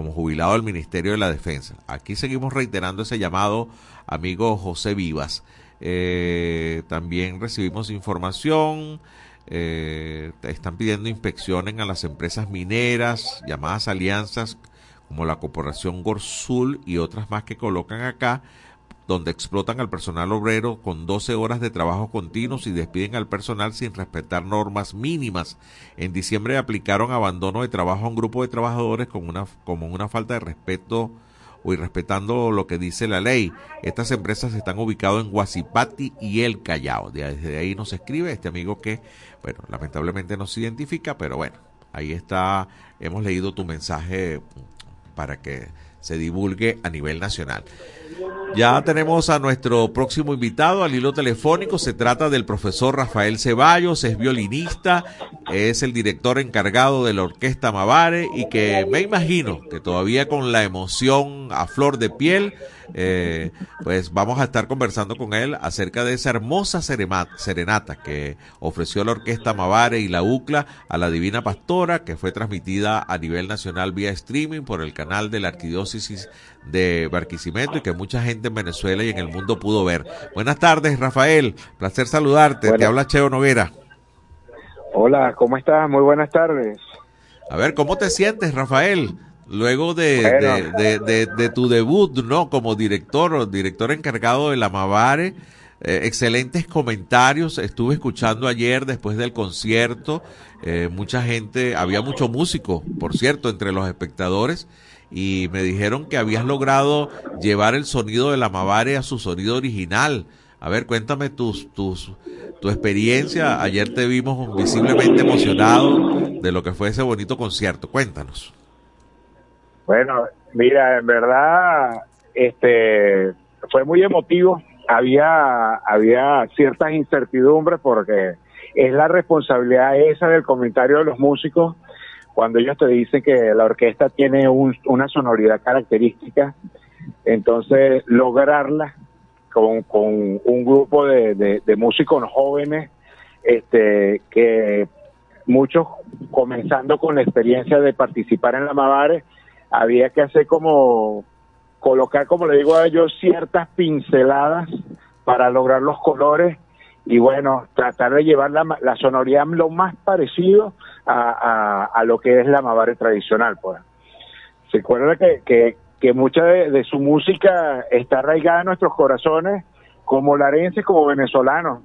como jubilado del Ministerio de la Defensa. Aquí seguimos reiterando ese llamado, amigo José Vivas. Eh, también recibimos información, eh, están pidiendo inspecciones a las empresas mineras, llamadas alianzas como la Corporación Gorsul y otras más que colocan acá, donde explotan al personal obrero con 12 horas de trabajo continuos y despiden al personal sin respetar normas mínimas. En diciembre aplicaron abandono de trabajo a un grupo de trabajadores como una, como una falta de respeto o irrespetando lo que dice la ley. Estas empresas están ubicadas en Guasipati y El Callao. Desde ahí nos escribe este amigo que, bueno, lamentablemente no se identifica, pero bueno, ahí está, hemos leído tu mensaje para que se divulgue a nivel nacional. Ya tenemos a nuestro próximo invitado al hilo telefónico. Se trata del profesor Rafael Ceballos, es violinista, es el director encargado de la Orquesta Mavare y que me imagino que todavía con la emoción a flor de piel, eh, pues vamos a estar conversando con él acerca de esa hermosa serenata que ofreció la Orquesta Mavare y la UCLA a la Divina Pastora, que fue transmitida a nivel nacional vía streaming por el canal de la Arquidiócesis de Barquisimeto y que mucha gente en Venezuela y en el mundo pudo ver. Buenas tardes, Rafael. Placer saludarte. Te habla Cheo Noguera. Hola, ¿cómo estás? Muy buenas tardes. A ver, ¿cómo te sientes, Rafael? Luego de, de, de, de, tu debut, ¿no? Como director, director encargado de la Mavare, eh, excelentes comentarios. Estuve escuchando ayer después del concierto. Eh, mucha gente, había mucho músico, por cierto, entre los espectadores. Y me dijeron que habías logrado llevar el sonido de la Mavare a su sonido original. A ver, cuéntame tus, tus, tu experiencia. Ayer te vimos visiblemente emocionado de lo que fue ese bonito concierto. Cuéntanos. Bueno, mira, en verdad, este, fue muy emotivo. Había, había ciertas incertidumbres porque es la responsabilidad esa del comentario de los músicos cuando ellos te dicen que la orquesta tiene un, una sonoridad característica, entonces lograrla con, con un grupo de, de, músicos jóvenes, este, que muchos comenzando con la experiencia de participar en la Mavare, había que hacer como, colocar, como le digo a ellos, ciertas pinceladas para lograr los colores y bueno, tratar de llevar la, la sonoridad lo más parecido a, a, lo que es la Mavare tradicional. Pues. Se acuerda que, que, mucha de, de, su música está arraigada en nuestros corazones como larenses, como venezolanos.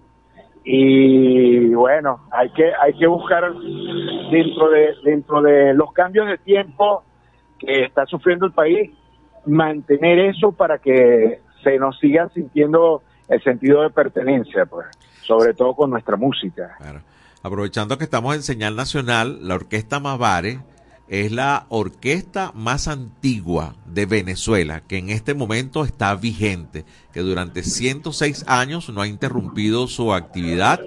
Y bueno, hay que, hay que buscar dentro de, dentro de los cambios de tiempo que está sufriendo el país, mantener eso para que se nos siga sintiendo el sentido de pertenencia, pues, sobre todo con nuestra música. Claro. Aprovechando que estamos en señal nacional, la Orquesta Mavare es la orquesta más antigua de Venezuela, que en este momento está vigente, que durante 106 años no ha interrumpido su actividad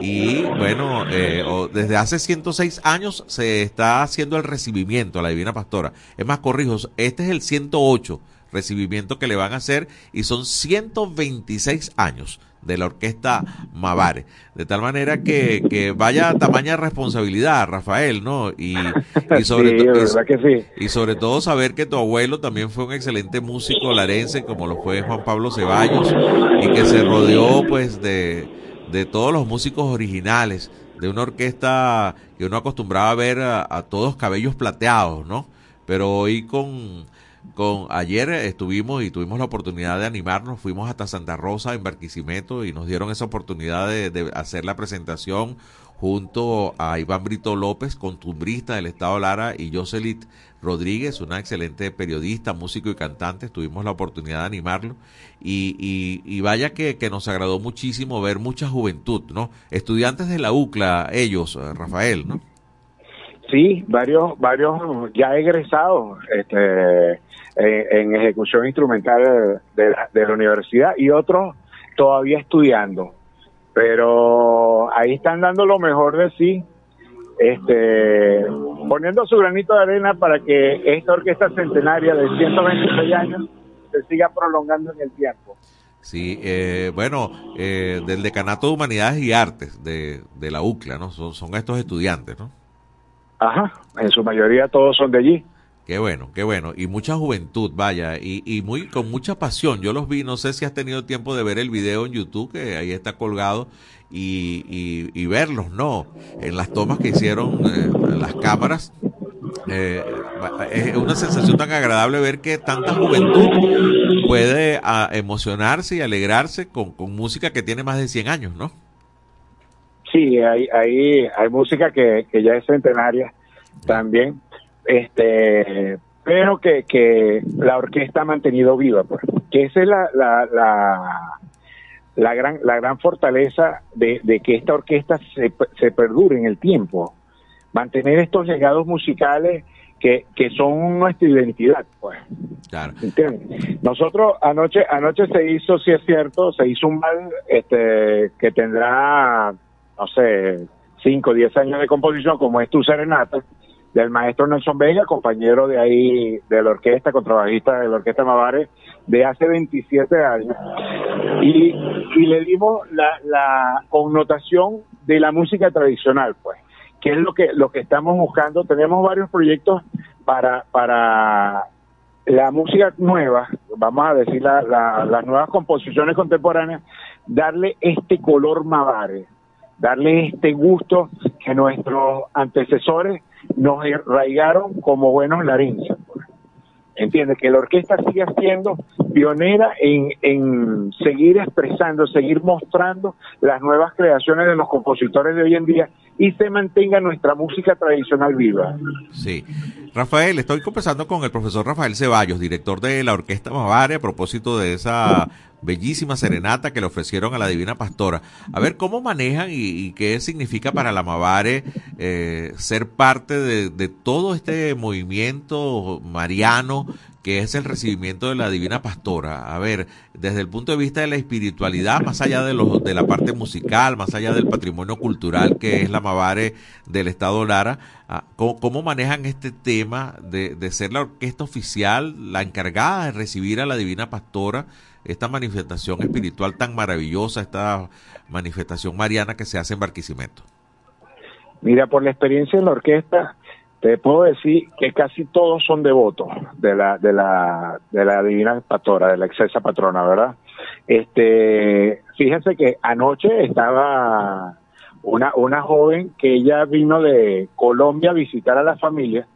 y bueno, eh, desde hace 106 años se está haciendo el recibimiento a la Divina Pastora. Es más, corrijo, este es el 108 recibimiento que le van a hacer y son 126 años de la orquesta Mavare. De tal manera que, que vaya tamaña responsabilidad, Rafael, ¿no? Y, y *laughs* sobre, sí, que sí. y sobre todo saber que tu abuelo también fue un excelente músico larense, como lo fue Juan Pablo Ceballos, y que se rodeó pues de, de todos los músicos originales, de una orquesta que uno acostumbraba a ver a, a todos cabellos plateados, ¿no? Pero hoy con, con ayer estuvimos y tuvimos la oportunidad de animarnos, fuimos hasta Santa Rosa en Barquisimeto y nos dieron esa oportunidad de, hacer la presentación junto a Iván Brito López, contumbrista del Estado Lara, y Jocelit Rodríguez, una excelente periodista, músico y cantante. Tuvimos la oportunidad de animarlo. Y, y, y vaya que, que, nos agradó muchísimo ver mucha juventud, ¿no? Estudiantes de la UCLA, ellos, eh, Rafael, ¿no? Sí, varios, varios ya egresados este, en, ejecución instrumental de la, de la universidad y otros todavía estudiando pero ahí están dando lo mejor de sí, este, poniendo su granito de arena para que esta orquesta centenaria de 126 años se siga prolongando en el tiempo. Sí, eh, bueno, eh, del Decanato de Humanidades y Artes de, la UCLA, ¿no? Son estos estudiantes, ¿no? Ajá, en su mayoría todos son de allí. Qué bueno, qué bueno. Y mucha juventud, vaya, y, y muy con mucha pasión. Yo los vi, no sé si has tenido tiempo de ver el video en YouTube, que ahí está colgado, y, y, verlos, ¿no? En las tomas que hicieron eh, las cámaras. Eh, es una sensación tan agradable ver que tanta juventud puede ah, emocionarse y alegrarse con, con música que tiene más de 100 años, ¿no? Sí, hay, hay, hay música que, que ya es centenaria también este pero que, que la orquesta ha mantenido viva pues que esa es la, la, la, la gran la gran fortaleza de, de que esta orquesta se, se perdure en el tiempo mantener estos legados musicales que, que son nuestra identidad pues claro. ¿Entiendes? nosotros anoche anoche se hizo si es cierto se hizo un mal este que tendrá no sé 5 o 10 años de composición como es tu serenata del maestro Nelson Vega, compañero de ahí de la orquesta, contrabajista de la orquesta Mavare, de hace 27 años. Y, y le dimos la, la, connotación de la música tradicional, pues, que es lo que, lo que estamos buscando. Tenemos varios proyectos para, para la música nueva, vamos a decir la, la, las nuevas composiciones contemporáneas, darle este color Mavare, darle este gusto que nuestros antecesores nos arraigaron como buenos larinces. Entiende que la orquesta sigue siendo pionera en, en seguir expresando, seguir mostrando las nuevas creaciones de los compositores de hoy en día y se mantenga nuestra música tradicional viva. Sí. Rafael, estoy conversando con el profesor Rafael Ceballos, director de la Orquesta Mavare, a propósito de esa bellísima serenata que le ofrecieron a la Divina Pastora. A ver, ¿cómo manejan y, y qué significa para la Mavare eh, ser parte de, todo este movimiento mariano que es el recibimiento de la Divina Pastora? A ver, desde el punto de vista de la espiritualidad, más allá de, los, de la parte musical, más allá del patrimonio cultural que es la Mavare del Estado Lara, ah, ¿cómo, cómo manejan este tema de, de ser la orquesta oficial, la encargada de recibir a la Divina Pastora? esta manifestación espiritual tan maravillosa, esta manifestación mariana que se hace en Barquisimeto? Mira, por la experiencia en la orquesta, te puedo decir que casi todos son devotos de la de la de la divina pastora, de la excesa patrona, ¿verdad? Este, fíjense que anoche estaba una una joven que ella vino de Colombia a visitar a la familia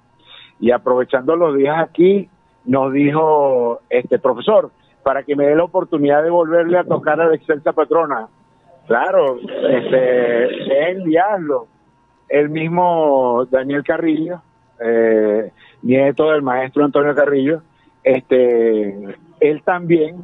y aprovechando los días aquí nos dijo este profesor, para que me dé la oportunidad de volverle a tocar a la excelsa patrona. Claro, este, enviarlo. El mismo Daniel Carrillo, eh, nieto del maestro Antonio Carrillo, este, él también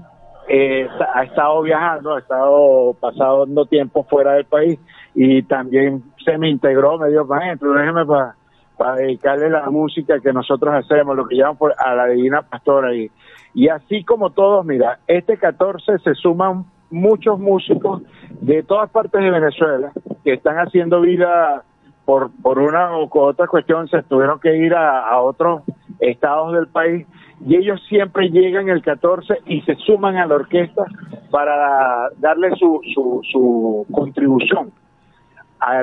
eh, ha estado viajando, ha estado pasando tiempo fuera del país y también se me integró, me dijo, maestro, déjeme para para dedicarle la música que nosotros hacemos, lo que llaman por, a la Divina Pastora. Y, y así como todos, mira, este 14 se suman muchos músicos de todas partes de Venezuela que están haciendo vida por, por una u otra cuestión, se tuvieron que ir a, a otros estados del país y ellos siempre llegan el 14 y se suman a la orquesta para darle su, su, su contribución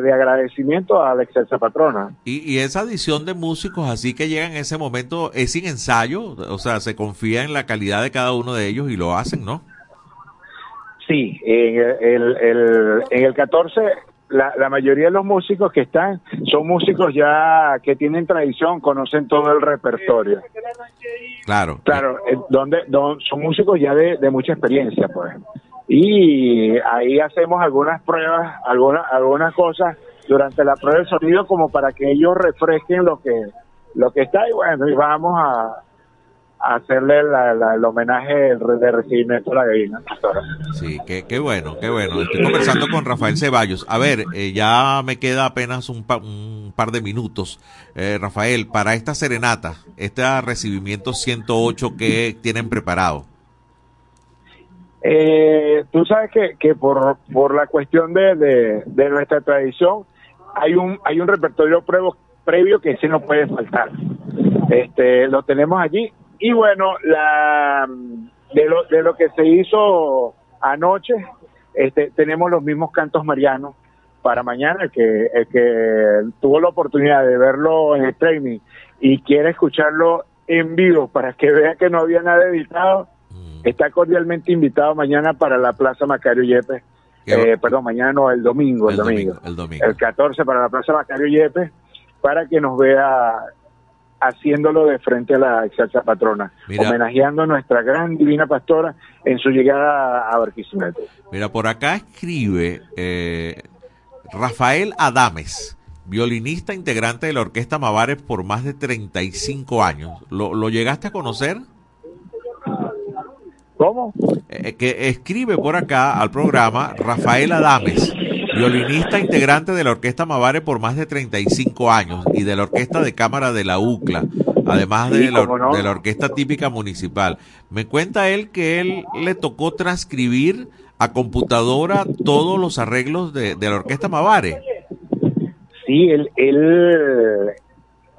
de agradecimiento a la excelsa patrona. ¿Y, ¿Y, esa adición de músicos así que llegan en ese momento es sin ensayo? O sea, se confía en la calidad de cada uno de ellos y lo hacen, ¿no? Sí, en el, el- el- en el 14 la, la mayoría de los músicos que están son músicos ya que tienen tradición, conocen todo el repertorio. Claro. Claro, eh, donde, don- son músicos ya de, de mucha experiencia, pues. Y ahí hacemos algunas pruebas, algunas algunas cosas durante la prueba del sonido como para que ellos refresquen lo que lo que está y bueno, y vamos a hacerle la- la- el homenaje de recibimiento a la pastora. Sí, qué, qué bueno, qué bueno. Estoy conversando con Rafael Ceballos. A ver, eh, ya me queda apenas un, pa- un par de minutos. Eh, Rafael, para esta serenata, este recibimiento 108 que tienen preparado. Eh, tú sabes que, que por, por la cuestión de, de, de nuestra tradición hay un hay un repertorio previo, previo que sí no puede faltar. Este, lo tenemos allí y bueno, la de lo, de lo que se hizo anoche, este, tenemos los mismos cantos marianos para mañana, el que, el que tuvo la oportunidad de verlo en streaming y quiere escucharlo en vivo para que vea que no había nada editado, está cordialmente invitado mañana para la Plaza Macario Yepes. Eh, perdón, mañana no, el domingo, el, El domingo, domingo, el domingo. el 14 para la Plaza Macario Yepes, para que nos vea haciéndolo de frente a la exalta patrona, Mira. homenajeando a nuestra gran divina pastora en su llegada a Barquisimeto. Mira, por acá escribe eh, Rafael Adames, violinista integrante de la Orquesta Mavares por más de 35 años. ¿Lo, lo llegaste a conocer? ¿Cómo? Eh, que escribe por acá al programa Rafael Adames, violinista integrante de la Orquesta Mavares por más de 35 años y de la Orquesta de Cámara de la UCLA, además de, Sí, la, cómo no. de la Orquesta Típica Municipal. Me cuenta él que él le tocó transcribir a computadora todos los arreglos de, de la Orquesta Mavares. Sí, él, él,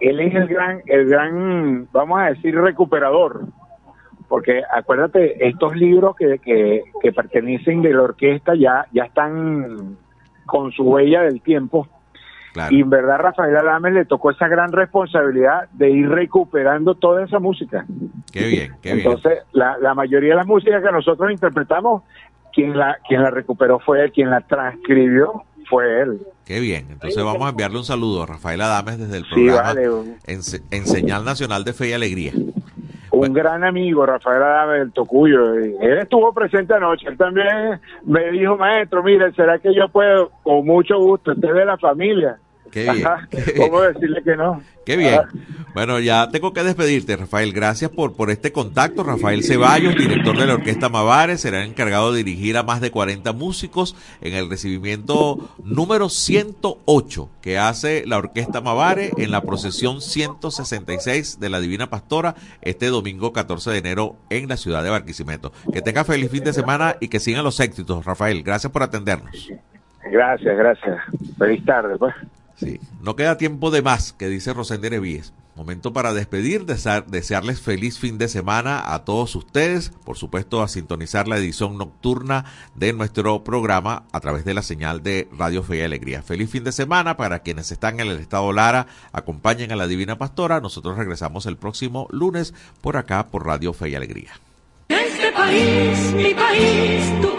él es el gran, el gran, vamos a decir, recuperador. Porque acuérdate, estos libros que, que, que pertenecen de la orquesta ya, ya están con su huella del tiempo. Y en verdad Rafael Adames le tocó esa gran responsabilidad de ir recuperando toda esa música. Qué bien, qué bien. Entonces, la, la mayoría de la música que nosotros interpretamos, quien la, quien la recuperó fue él, quien la transcribió fue él. Qué bien. Entonces vamos a enviarle un saludo a Rafael Adames desde el Sí, programa vale, en, se- en Señal Nacional de Fe y Alegría. Un gran amigo, Rafael Adame del Tocuyo. Él estuvo presente anoche. Él también me dijo, maestro, mire, ¿será que yo puedo? Con mucho gusto, usted es de la familia. Qué *laughs* bien, Ajá. ¿Cómo decirle que no? *laughs* Qué bien. Ah, Bueno, ya tengo que despedirte, Rafael. Gracias por, por este contacto. Rafael Ceballos, director de la Orquesta Mavares, será encargado de dirigir a más de 40 músicos en el recibimiento número 108 que hace la Orquesta Mavares en la procesión 166 de la Divina Pastora este domingo 14 de enero en la ciudad de Barquisimeto. Que tenga feliz fin de semana y que sigan los éxitos, Rafael. Gracias por atendernos. Gracias, gracias. Feliz tarde, pues. No queda tiempo de más, que dice Rosende Nevíes. Momento para despedir, desear- desearles feliz fin de semana a todos ustedes, por supuesto a sintonizar la edición nocturna de nuestro programa a través de la señal de Radio Fe y Alegría. Feliz fin de semana para quienes están en el estado Lara, acompañen a la Divina Pastora. Nosotros regresamos el próximo lunes por acá por Radio Fe y Alegría. Este país, mi país, tu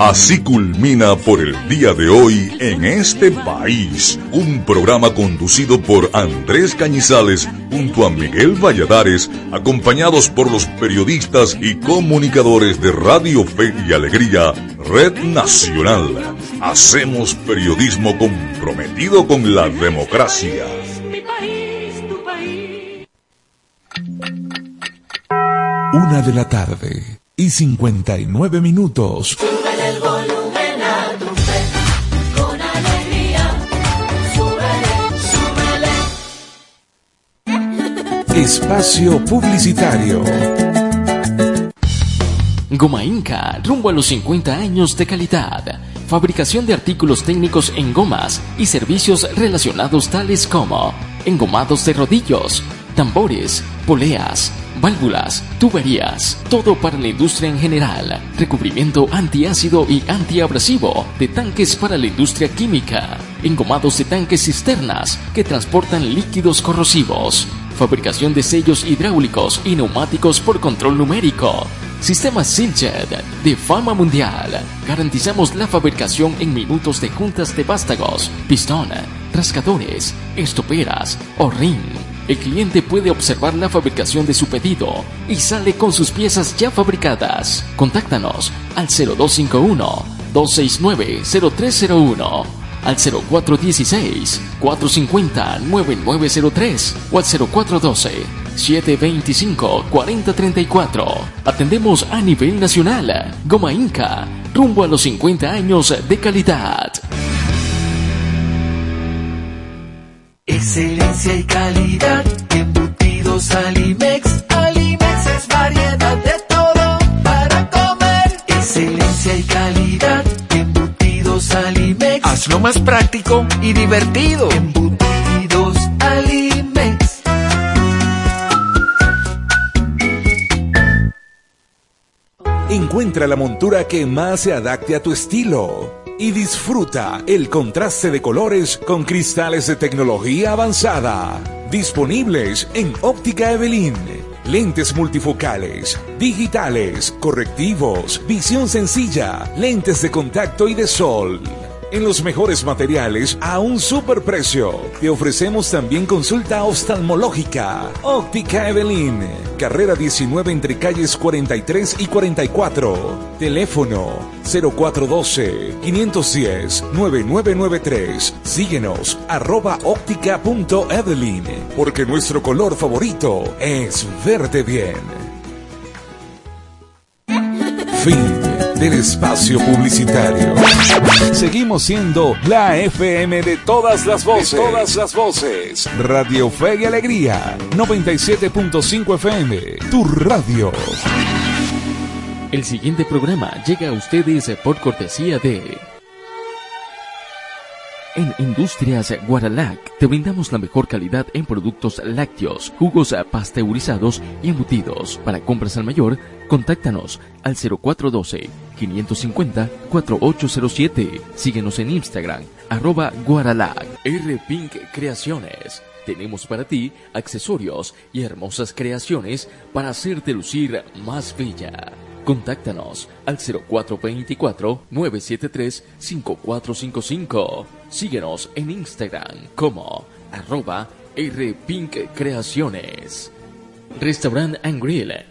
Así culmina por el día de hoy en este país, un programa conducido por Andrés Cañizales junto a Miguel Valladares, acompañados por los periodistas y comunicadores de Radio Fe y Alegría, Red Nacional. Hacemos periodismo comprometido con la democracia. Una de la tarde y 59 minutos. Súbele el volumen a tu fe. Con alegría. Súbele, súbele. Espacio Publicitario. Goma Inca, rumbo a los 50 años de calidad. Fabricación de artículos técnicos en gomas y servicios relacionados tales como engomados de rodillos, tambores, poleas, válvulas, tuberías, todo para la industria en general, recubrimiento antiácido y antiabrasivo de tanques para la industria química, engomados de tanques cisternas que transportan líquidos corrosivos, fabricación de sellos hidráulicos y neumáticos por control numérico, Sistema Siljet de fama mundial. Garantizamos la fabricación en minutos de juntas de vástagos, pistón, rascadores, estoperas o ring. El cliente puede observar la fabricación de su pedido y sale con sus piezas ya fabricadas. Contáctanos al 0251 269 0301 al 0416 450 9903 o al 0412 725 4034. Atendemos a nivel nacional. Goma Inca, rumbo a los 50 años de calidad. Excelencia y calidad, embutidos Alimex. Alimex es variedad de todo para comer. Excelencia y calidad, embutidos Alimex. Hazlo más práctico y divertido. Embutidos Alimex. Encuentra la montura que más se adapte a tu estilo y disfruta el contraste de colores con cristales de tecnología avanzada. Disponibles en Óptica Evelyn. Lentes multifocales, digitales, correctivos, visión sencilla, lentes de contacto y de sol. En los mejores materiales a un superprecio. Te ofrecemos también consulta oftalmológica. Óptica Evelyn. Carrera 19 entre calles 43 y 44. Teléfono 0412-510-9993. Síguenos arroba óptica.evelyn. Porque nuestro color favorito es verde bien. Fin del espacio publicitario. Seguimos siendo la FM de todas las voces. todas las voces. Radio Fe y Alegría. 97.5 FM. Tu radio. El siguiente programa llega a ustedes por cortesía de... En Industrias Guaralac te brindamos la mejor calidad en productos lácteos, jugos pasteurizados y embutidos. Para compras al mayor, contáctanos al 0412-550-4807. Síguenos en Instagram, arroba Guaralac. R Pink Creaciones. Tenemos para ti accesorios y hermosas creaciones para hacerte lucir más bella. Contáctanos al 0424-973-5455. Síguenos en Instagram como arroba rpinkcreaciones. Restaurant and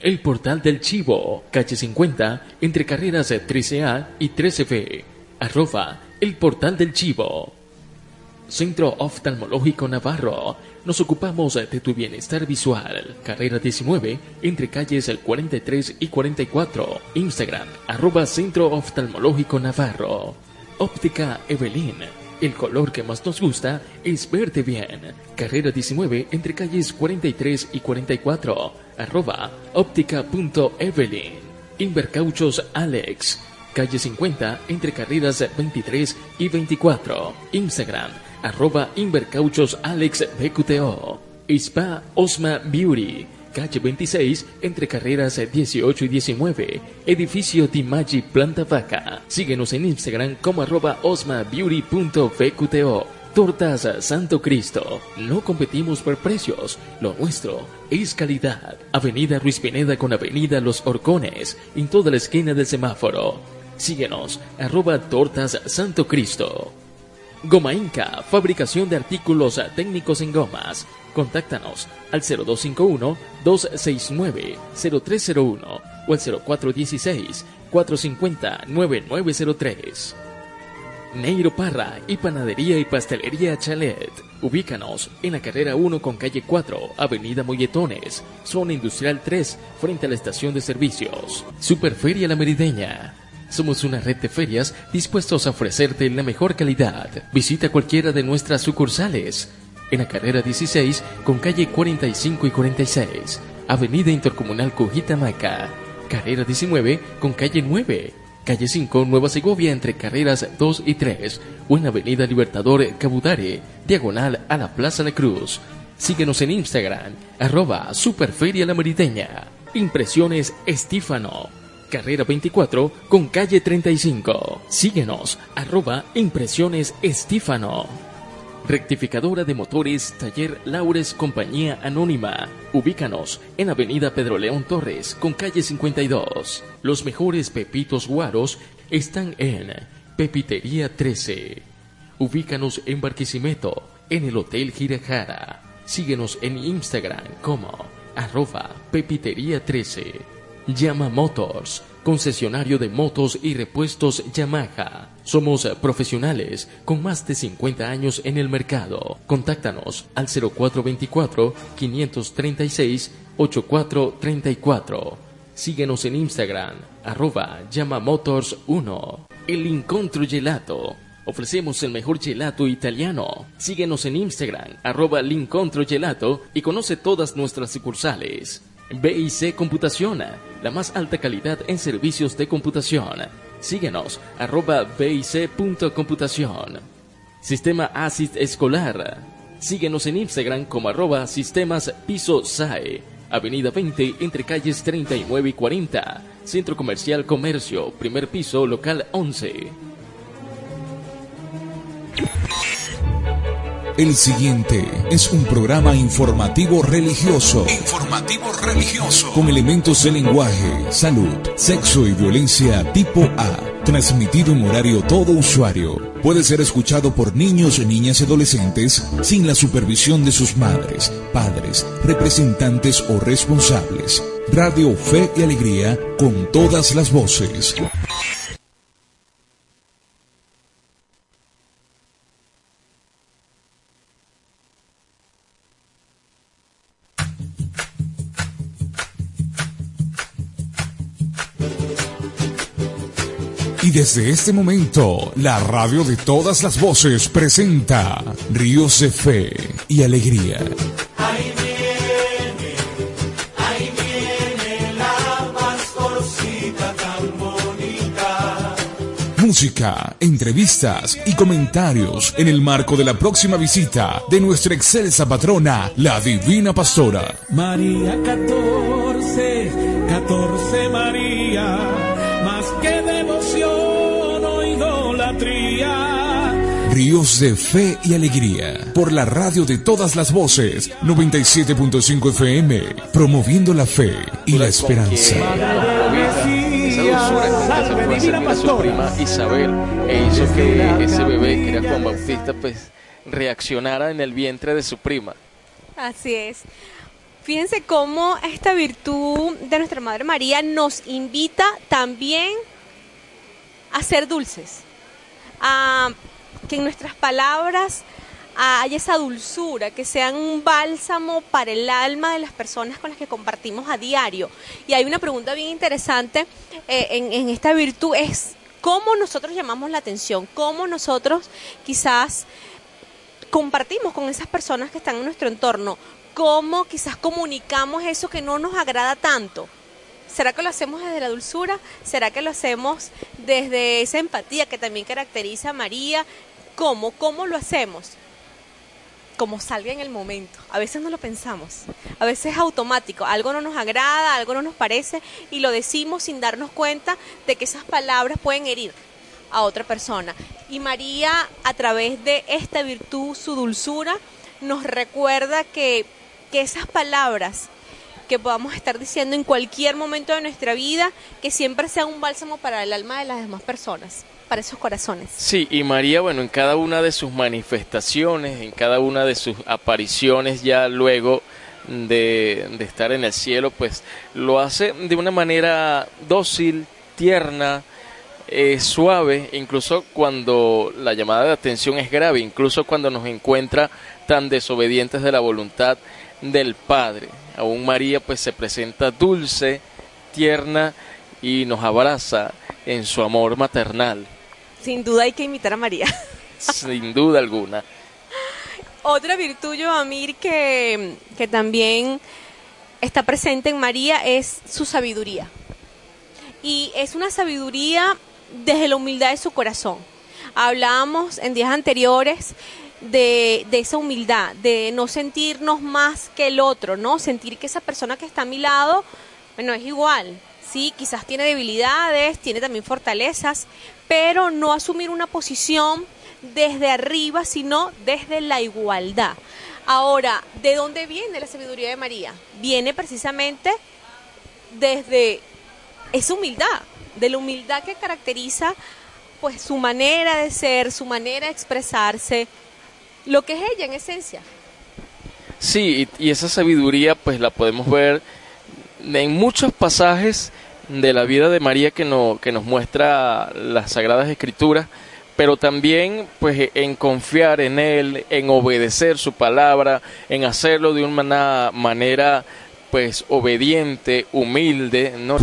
el portal del chivo, calle 50, entre carreras 13A y 13B, arroba el portal del chivo. Centro Oftalmológico Navarro. Nos ocupamos de tu bienestar visual. Carrera 19, entre calles el 43 y 44. Instagram, arroba Centro Oftalmológico Navarro. Óptica Evelyn. El color que más nos gusta es verte bien. Carrera 19, entre calles 43 y 44. Arroba óptica.evelyn. Invercauchos Alex. Calle 50, entre carreras 23 y 24. Instagram, arroba Invercauchos Alex BQTO. Spa Osma Beauty. Calle 26, entre carreras 18 y 19. Edificio Dimagi Planta Vaca. Síguenos en Instagram como arroba osmabeauty.vqto. Tortas Santo Cristo. No competimos por precios. Lo nuestro es calidad. Avenida Ruiz Pineda con Avenida Los Horcones. En toda la esquina del semáforo. Síguenos, arroba Tortas Santo Cristo. Goma Inca, fabricación de artículos técnicos en gomas. Contáctanos al 0251-269-0301 o al 0416-450-9903. Neiro Parra y Panadería y Pastelería Chalet. Ubícanos en la carrera 1 con calle 4, Avenida Molletones, zona industrial 3, frente a la estación de servicios. Superferia La Merideña. Somos una red de ferias dispuestos a ofrecerte la mejor calidad. Visita cualquiera de nuestras sucursales. En la carrera 16 con calle 45 y 46, Avenida Intercomunal Cujitamaca. Carrera 19 con calle 9, calle 5 Nueva Segovia entre carreras 2 y 3 o en Avenida Libertador Cabudare, diagonal a la Plaza La Cruz. Síguenos en Instagram, arroba Superferia La Merideña. Impresiones Estífano. Carrera 24 con calle 35. Síguenos, arroba Impresiones Estífano. Rectificadora de motores, taller Laures Compañía Anónima. Ubícanos en Avenida Pedro León Torres, con calle 52. Los mejores pepitos guaros están en Pepitería 13. Ubícanos en Barquisimeto, en el Hotel Girajara. Síguenos en Instagram como arroba Pepitería 13. Llama Motors, concesionario de motos y repuestos Yamaha. Somos profesionales con más de 50 años en el mercado. Contáctanos al 0424-536-8434. Síguenos en Instagram, arroba Motors 1. El Incontro Gelato. Ofrecemos el mejor gelato italiano. Síguenos en Instagram, arroba Lincontro Gelato y conoce todas nuestras sucursales. BIC Computación, la más alta calidad en servicios de computación. Síguenos, arroba bic.computación. Sistema ASIS Escolar. Síguenos en Instagram como arroba sistemas piso SAE. Avenida 20 entre calles 39 y 40. Centro Comercial Comercio, primer piso, local 11. El siguiente es un programa informativo religioso. Informativo religioso. Con elementos de lenguaje, salud, sexo y violencia tipo A. Transmitido en horario todo usuario. Puede ser escuchado por niños, niñas y adolescentes sin la supervisión de sus madres, padres, representantes o responsables. Radio Fe y Alegría con todas las voces. Desde este momento, la radio de todas las voces presenta Ríos de Fe y Alegría. Ahí viene, ahí viene la pastorcita tan bonita. Música, entrevistas y comentarios en el marco de la próxima visita de nuestra excelsa patrona, la Divina Pastora. María 14, 14 María, Ríos de Fe y Alegría, por la radio de todas las voces, 97.5 FM, promoviendo la fe y la esperanza. Esa su prima Isabel e hizo que ese bebé, que era Juan Bautista, pues reaccionara en el vientre de su prima. Así es. Fíjense cómo esta virtud de nuestra Madre María nos invita también a ser dulces, a que en nuestras palabras haya esa dulzura, que sean un bálsamo para el alma de las personas con las que compartimos a diario. Y hay una pregunta bien interesante eh, en, en esta virtud, es cómo nosotros llamamos la atención, cómo nosotros quizás compartimos con esas personas que están en nuestro entorno, cómo quizás comunicamos eso que no nos agrada tanto. ¿Será que lo hacemos desde la dulzura? ¿Será que lo hacemos desde esa empatía que también caracteriza a María? ¿Cómo? ¿Cómo lo hacemos? Como salga en el momento. A veces no lo pensamos. A veces es automático. Algo no nos agrada, algo no nos parece y lo decimos sin darnos cuenta de que esas palabras pueden herir a otra persona. Y María, a través de esta virtud, su dulzura, nos recuerda que, que esas palabras que podamos estar diciendo en cualquier momento de nuestra vida, que siempre sea un bálsamo para el alma de las demás personas, para esos corazones. Sí, y María, bueno, en cada una de sus manifestaciones, en cada una de sus apariciones ya luego de, estar en el cielo, pues lo hace de una manera dócil, tierna, eh, suave, incluso cuando la llamada de atención es grave, incluso cuando nos encuentra tan desobedientes de la voluntad del Padre. Aún María pues se presenta dulce, tierna y nos abraza en su amor maternal. Sin duda hay que imitar a María. *laughs* Sin duda alguna. Otra virtud, Amir, que, que también está presente en María es su sabiduría. Y es una sabiduría desde la humildad de su corazón. Hablábamos en días anteriores de, de, esa humildad, de no sentirnos más que el otro, ¿no? Sentir que esa persona que está a mi lado, bueno, es igual, sí, quizás tiene debilidades, tiene también fortalezas, pero no asumir una posición desde arriba, sino desde la igualdad. Ahora, ¿de dónde viene la sabiduría de María? Viene precisamente desde esa humildad, de la humildad que caracteriza pues su manera de ser, su manera de expresarse, lo que es ella en esencia. Sí, y, esa sabiduría pues la podemos ver en muchos pasajes de la vida de María que, no, que nos muestra las Sagradas Escrituras, pero también pues en confiar en Él, en obedecer su palabra, en hacerlo de una manera pues obediente, humilde. ¿no?